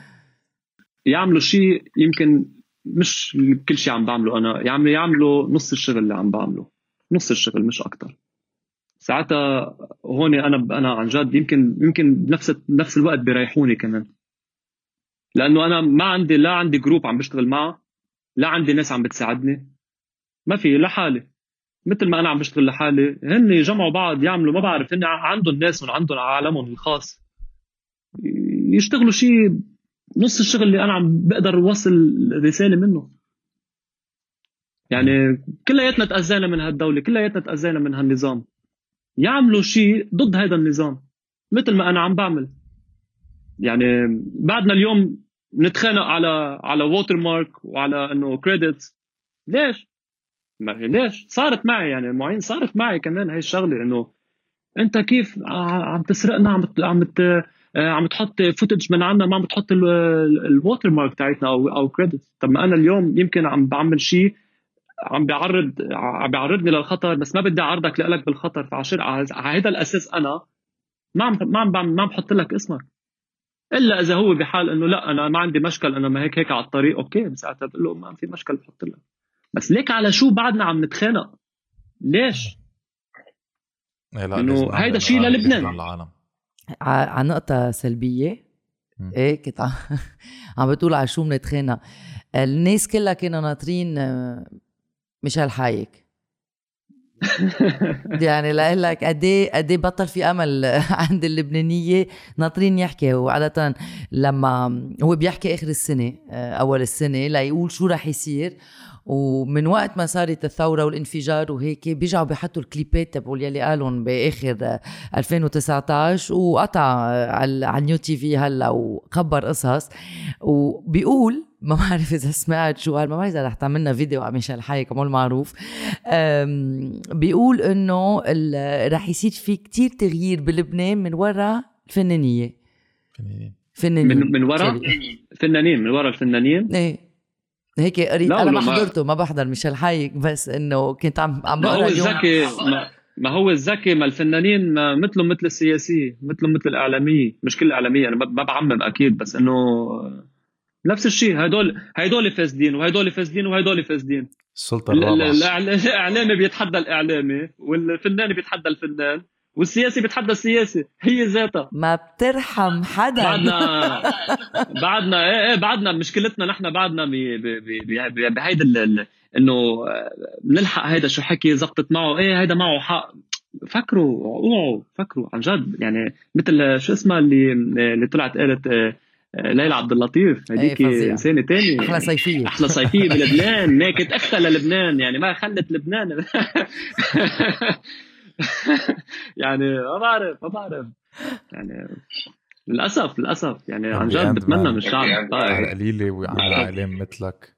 يعملوا شيء يمكن مش كل شيء عم بعمله أنا. يعملوا يعملوا نص الشغل اللي عم بعمله. نص الشغل مش أكتر. ساعتها هون أنا أنا عن جد يمكن يمكن بنفس بنفس الوقت بيريحوني كمان. لأنه أنا ما عندي لا عندي group عم بشتغل معه لا عندي ناس عم بتساعدني. ما في لحالي. مثل ما أنا عم بشتغل لحالي هن يجمعوا بعض يعملوا ما بعرف هن عندهم ناسهم عندهم عالمهم الخاص. يشتغلوا شيء نص الشغل اللي أنا عم بقدر أوصل رسالة منه. يعني كلياتنا تأذينا من هالدولة كلياتنا تأذينا من هالنظام. يعملوا شيء ضد هذا النظام مثل ما أنا عم بعمل يعني بعدنا اليوم نتخانق على على watermark وعلى إنه credits ليش؟ ما ليش؟ صارت معي يعني معين صارت معي كمان هاي الشغلة إنه أنت كيف عم تسرقنا عم عم عم تحط footage من عنا ما عم بتحط ال watermark تاعتنا أو أو credit طب ما أنا اليوم يمكن عم بعمل شيء عم بيعرض عم بيعرضني للخطر بس ما بدي أعرضك لك بالخطر. فعشان على هذا الأساس أنا ما عم ما عم ما عم بحط لك اسمك. إلا إذا هو بحال إنه لا أنا ما عندي مشكل أنا ما هيك هيك على الطريق أوكي ساعتها بقول له ما في مشكل بحط لك. بس ليك على شو بعدنا عم نتخانق؟ ليش؟ إيه نعمل هيدا شيء للبنان. على نقطة سلبية. إيه كنت عم, بتقول على شو بنتخانق. الناس كلها كانوا ناطرين ميشيل حايك يعني لأقول لك قد إيه قد إيه بطل في أمل عند اللبنانية. ناطرين يحكي وعاده لما هو بيحكي آخر السنة آه، أول السنة ليقول شو رح يصير. ومن وقت ما صارت الثوره والانفجار وهيك بيرجعوا بيحطوا الكليبات تبعول يلي قالهم بآخر آه، 2019 وقطع على على ال New TV هلأ وخبر قصص. وبيقول ما بعرف إذا سمعت شو قال ما بعرف إذا رح تعملنا فيديو على ميشيل حي كمان معروف. بيقول إنه ال- رح يصير في كتير تغيير بلبنان من وراء الفنانيه فنانين. فنانين. من من ورا؟ سوري. فنانين من ورا الفنانين؟ إيه. هيك قريت أنا ما حضرته ما بحضر ميشيل حايك بس إنه كنت عم عم ما هو بقرا اليوم. الذكي ما, ما هو الذكي ما الفنانين ما مثلهم مثل السياسيين مثلهم مثل الإعلامية. مش كل الإعلامية أنا ما ما بعمم أكيد بس إنه نفس الشيء هدول هدول فاسدين وهدول فاسدين وهدول فاسدين. السلطة ال- ال- الرابعة. الإعلامي بيتحدى الإعلامي والفنان بيتحدى الفنان والسياسي بيتحدى السياسي هي ذاتها. ما بترحم حدا. بعدنا بعدنا إيه إيه بعدنا مشكلتنا نحن بعدنا ب- ب- ب- ب- بهيدا إنه بنلحق هيدا شو حكي زبطت معه إيه هيدا معه حق. فكروا اوعوا فكروا عن جد. يعني مثل شو اسمها اللي اللي طلعت قالت آه، ليلى عبد اللطيف هذيك إيه، فظيعة. إنسانة ثانية أحلى صيفية. أحلى صيفية بلبنان. ناكت أختها للبنان يعني ما خلت لبنان. يعني ما بعرف ما بعرف. يعني للأسف للأسف. يعني عن جد بتمنى. من الشعب على. قليلة وعندنا اعلام مثلك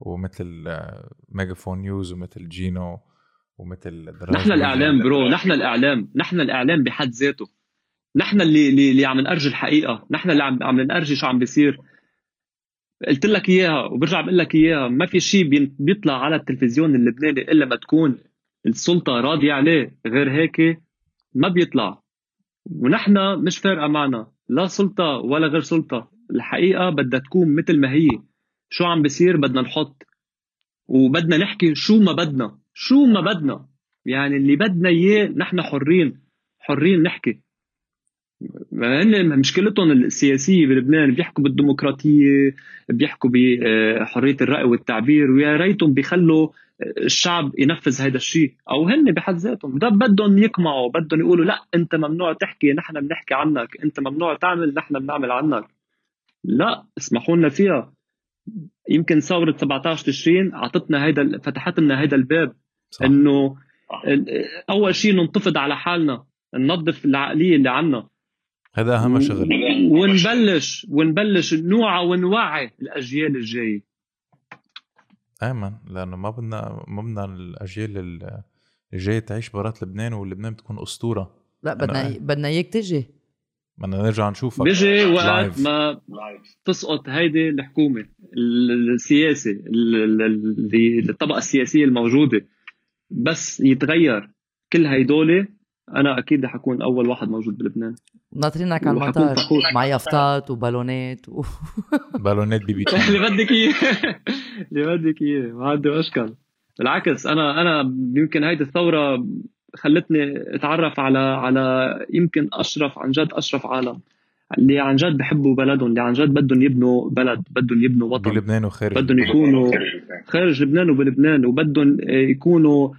ومثل آه، Megaphone News ومثل جينو ومثل نحن الإعلام bro نحن الإعلام نحن الإعلام بحد ذاته. نحن اللي اللي, عم نأرجي الحقيقة. نحن اللي عم عم نأرجي شو عم بيصير. قلت لك إياها وبرجع بقول لك إياها ما في شيء بيطلع على التلفزيون اللبناني إلا ما تكون السلطة راضية عليه. غير هيك ما بيطلع. ونحن مش فارقة معنا. لا سلطة ولا غير سلطة. الحقيقة بدها تكون مثل ما هي. شو عم بيصير؟ بدنا نحط. وبدنا نحكي شو ما بدنا. شو ما بدنا. يعني اللي بدنا إياه نحن حرين. حرين نحكي. هن مشكلتهم السياسية بلبنان بيحكوا بالديمقراطية بيحكوا بحريه الرأي والتعبير ويا ريتهم بيخلوا الشعب ينفذ هذا الشيء أو هن بحد ذاتهم. ده بدهم يقمعوا بدهم يقولوا لأ أنت ممنوع تحكي نحن بنحكي عنك. أنت ممنوع تعمل نحن بنعمل عنك. لأ اسمحوا لنا فيها. يمكن ثورة 17 تشرين أعطتنا هيدا فتحت لنا هيدا الباب. صح. إنه أول شيء ننتفض على حالنا. ننظف العقلية اللي عنا. هذا أهم شغل. ونبلش ونبلش نوعى ونوعي الأجيال الجاية. ايمن لأنه ما بدنا ما بدنا الأجيال ال- الجاية تعيش برات لبنان ولبنان بتكون أسطورة. لا بدنا بدنا إياك تجي. بدنا نرجع نشوفك بيجي وقت live. ما تسقط هيدي الحكومة ال- السياسة ال- ال- اللي الطبقة السياسية الموجودة بس يتغير. كل هيدول أنا أكيد رح أكون أول واحد موجود بلبنان. ناطرينك على المطار. مع يافطات وبالونات و... بالونات بي بي اللي بدك إياه. اللي بدك إياه. ما عندي مشكل بالعكس أنا أنا يمكن هيدي الثورة خلتني أتعرف على على يمكن أشرف عن جد أشرف عالم. اللي عن جد بحبوا بلدهم اللي عن جد بدهم يبنوا بلد بدهم يبنوا وطن. بلبنان وخارج. بدهم يكونوا خارج لبنان. وبلبنان وبدهم يكونوا آه،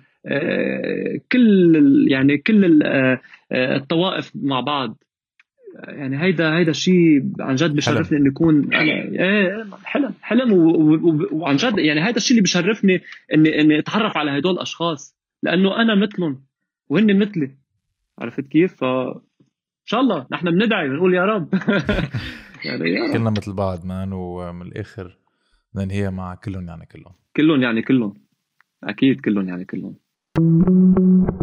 كل ال- يعني كل آه، آه، الطوائف مع بعض. يعني هيدا هيدا الشيء عن جد بشرفني إني أكون أنا. إيه حلم. حلم وعن جد يعني هيدا الشيء اللي بشرفني اني إني أتعرف على هدول الأشخاص. لأنه أنا مثلهم وهن مثلي. عرفت كيف؟ ف إن شاء الله نحن بندعي بنقول يا رب. يعني يا رب. كلنا مثل بعض مان ومن الآخر بدنا ننهيها مع كلهم يعني كلهم. كلهم يعني كلهم. أكيد كلهم يعني كلهم. Thank you.